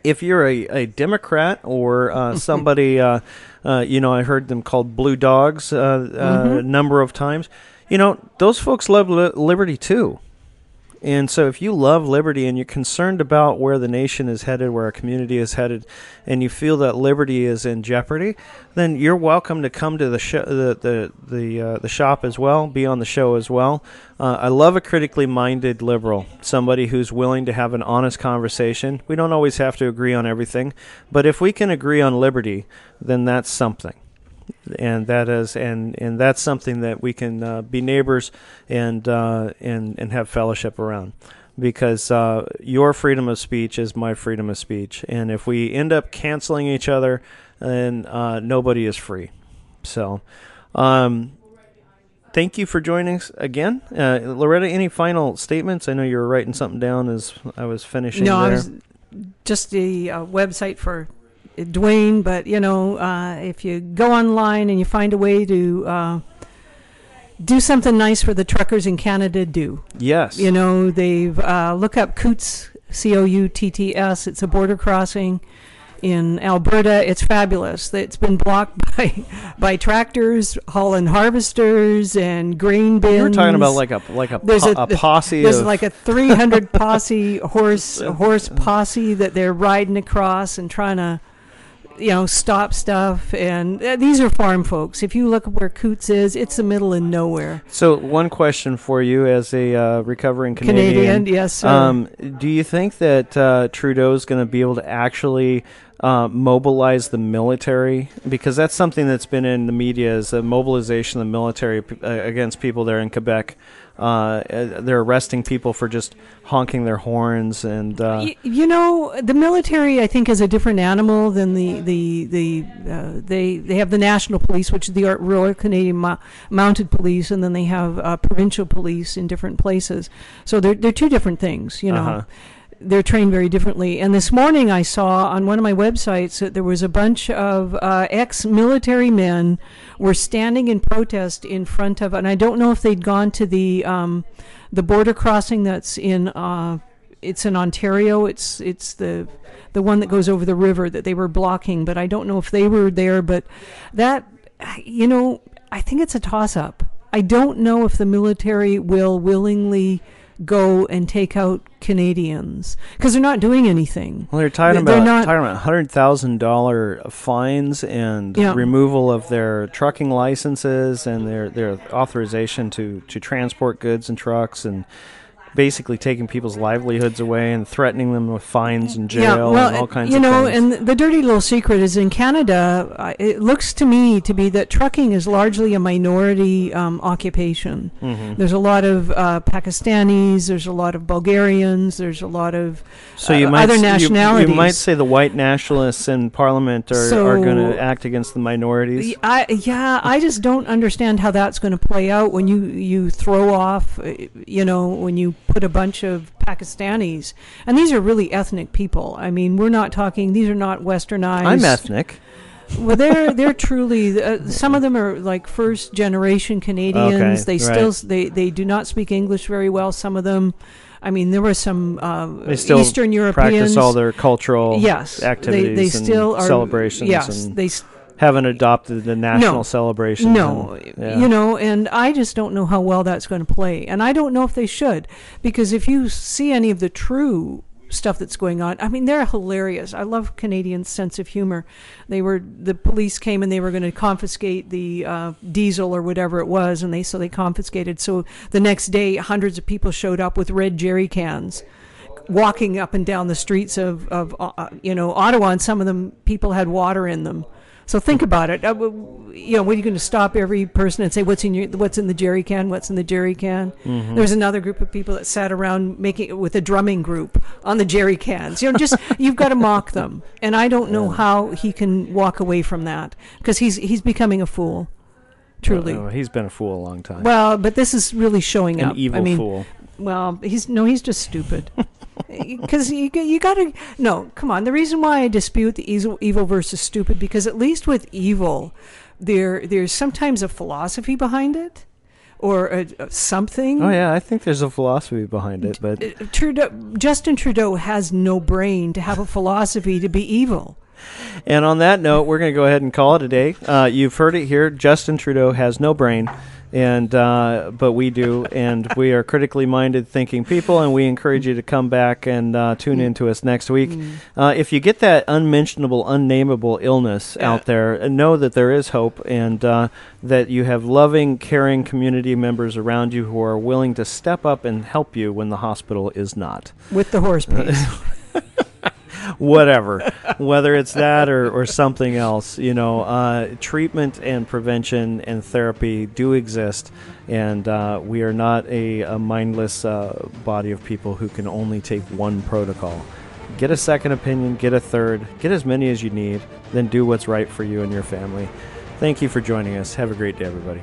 Speaker 5: if you're a, a Democrat or uh, somebody, uh, uh, you know, I heard them called blue dogs uh, uh, a number of times. You know, those folks love li- liberty too. And so, if you love liberty and you're concerned about where the nation is headed, where our community is headed, and you feel that liberty is in jeopardy, then you're welcome to come to the the the the, uh, the shop as well, be on the show as well. Uh, I love a critically minded liberal, somebody who's willing to have an honest conversation. We don't always have to agree on everything, but if we can agree on liberty, then that's something and that is and and that's something that we can uh, be neighbors and uh, and and have fellowship around. Because uh, your freedom of speech is my freedom of speech. And if we end up canceling each other then uh, nobody is free. So um, thank you for joining us again. Uh, Loretta any final statements? I know you were writing something down as I was finishing
Speaker 6: No, I was just the uh, website for Dwayne. But you know, uh, if you go online and you find a way to uh, do something nice for the truckers in Canada, do.
Speaker 5: yes
Speaker 6: You know, they've uh, look up Coutts, C O U T T S. It's a border crossing in Alberta. It's fabulous. It's been blocked by by tractors hauling harvesters and grain bins.
Speaker 5: you were talking about like a like a,
Speaker 6: There's
Speaker 5: po-
Speaker 6: a-
Speaker 5: a posse
Speaker 6: There's like a 300 posse horse horse posse that they're riding across and trying to, you know, stop stuff. And uh, these are farm folks. If you look at where Coutts is, it's the middle of nowhere.
Speaker 5: So, one question for you as a uh, recovering Canadian.
Speaker 6: Canadian, yes, sir.
Speaker 5: Um, do you think that uh, is going to be able to actually uh, mobilize the military? Because that's something that's been in the media is the mobilization of the military uh, against people there in Quebec. Uh, they're arresting people for just honking their horns and. Uh,
Speaker 6: Y- you know, the military, I think, is a different animal than the the the uh, they they have the national police, which is the Royal Canadian Mo- Mounted Police, and then they have uh, provincial police in different places. So they're they're two different things. You know,
Speaker 5: Uh-huh.
Speaker 6: They're trained very differently. And this morning I saw on one of my websites that there was a bunch of uh, ex-military men were standing in protest in front of, and I don't know if they'd gone to the um, the border crossing that's in uh, it's in Ontario. It's it's the the one that goes over the river that they were blocking, but I don't know if they were there. But that you know, I think it's a toss up. I don't know if the military will willingly go and take out Canadians because they're not doing anything.
Speaker 5: Well, they're talking
Speaker 6: They're
Speaker 5: about
Speaker 6: not-
Speaker 5: talking about hundred thousand dollar fines and
Speaker 6: Yeah.
Speaker 5: removal of their trucking licenses and their their authorization to to transport goods and trucks and basically taking people's livelihoods away and threatening them with fines and jail and all kinds
Speaker 6: you
Speaker 5: of
Speaker 6: know,
Speaker 5: things.
Speaker 6: and the dirty little secret is in Canada. uh, It looks to me to be that trucking is largely a minority um, occupation.
Speaker 5: Mm-hmm.
Speaker 6: There's a lot of uh, Pakistanis. There's a lot of Bulgarians. There's a lot of
Speaker 5: so you
Speaker 6: uh,
Speaker 5: might
Speaker 6: other
Speaker 5: s- you-
Speaker 6: nationalities.
Speaker 5: You, might say the white nationalists in Parliament are, are going to act against the minorities.
Speaker 6: I yeah, I just don't understand how that's going to play out when you you throw off, uh, you know, when you put a bunch of Pakistanis, and these are really ethnic people. I mean, we're not talking; these are not westernized.
Speaker 5: I'm ethnic.
Speaker 6: Well, they're they're truly. Uh, some of them are like first generation Canadians.
Speaker 5: Okay,
Speaker 6: they still s- they they do not speak English very well. Some of them. I mean, there were some uh,
Speaker 5: They still
Speaker 6: Eastern Europeans.
Speaker 5: practice all their cultural
Speaker 6: yes
Speaker 5: activities
Speaker 6: They, they
Speaker 5: and
Speaker 6: still are
Speaker 5: celebrations
Speaker 6: Yes, they
Speaker 5: haven't adopted the national celebration.
Speaker 6: no,
Speaker 5: and- yeah.
Speaker 6: you know, and I just don't know how well that's going to play, and I don't know if they should, because if you see any of the true stuff that's going on, I mean, they're hilarious. I love Canadians' sense of humor. They were the police came and they were going to confiscate the uh, diesel or whatever it was, and they so they confiscated. So the next day, hundreds of people showed up with red jerry cans walking up and down the streets of, of uh, you know Ottawa, and some of them people had water in them. So think about it. Uh, you know, when you're going to stop every person and say, "What's in your What's in the jerry can? What's in the jerry can?"
Speaker 5: Mm-hmm.
Speaker 6: There was another group of people that sat around making with a drumming group on the jerry cans. You know, just you've got to mock them, and I don't know how he can walk away from that because he's he's becoming a fool, truly.
Speaker 5: Oh, he's been a fool a long time.
Speaker 6: Well, but this is really showing
Speaker 5: An
Speaker 6: up.
Speaker 5: evil
Speaker 6: I mean,
Speaker 5: fool.
Speaker 6: well, he's no, he's just stupid. Because you, you got to no, come on. The reason why I dispute the evil, evil versus stupid because at least with evil, there there's sometimes a philosophy behind it, or a, a something.
Speaker 5: Oh yeah, I think there's a philosophy behind it, but
Speaker 6: Uh, Trudeau, Justin Trudeau has no brain to have a philosophy to be evil.
Speaker 5: And on that note, we're going to go ahead and call it a day. Uh, you've heard it here. Justin Trudeau has no brain, and uh, but we do, and we are critically minded, thinking people, and we encourage you to come back and uh, tune in to us next week. Uh, if you get that unmentionable, unnameable illness out there, uh, know that there is hope, and uh, that you have loving, caring community members around you who are willing to step up and help you when the hospital is not
Speaker 6: With the horse piece.
Speaker 5: whatever, whether it's that or, or something else. You know, uh, treatment and prevention and therapy do exist, and uh, we are not a, a mindless uh, body of people who can only take one protocol. Get a second opinion, get a third, get as many as you need, then do what's right for you and your family. Thank you for joining us. Have a great day, everybody.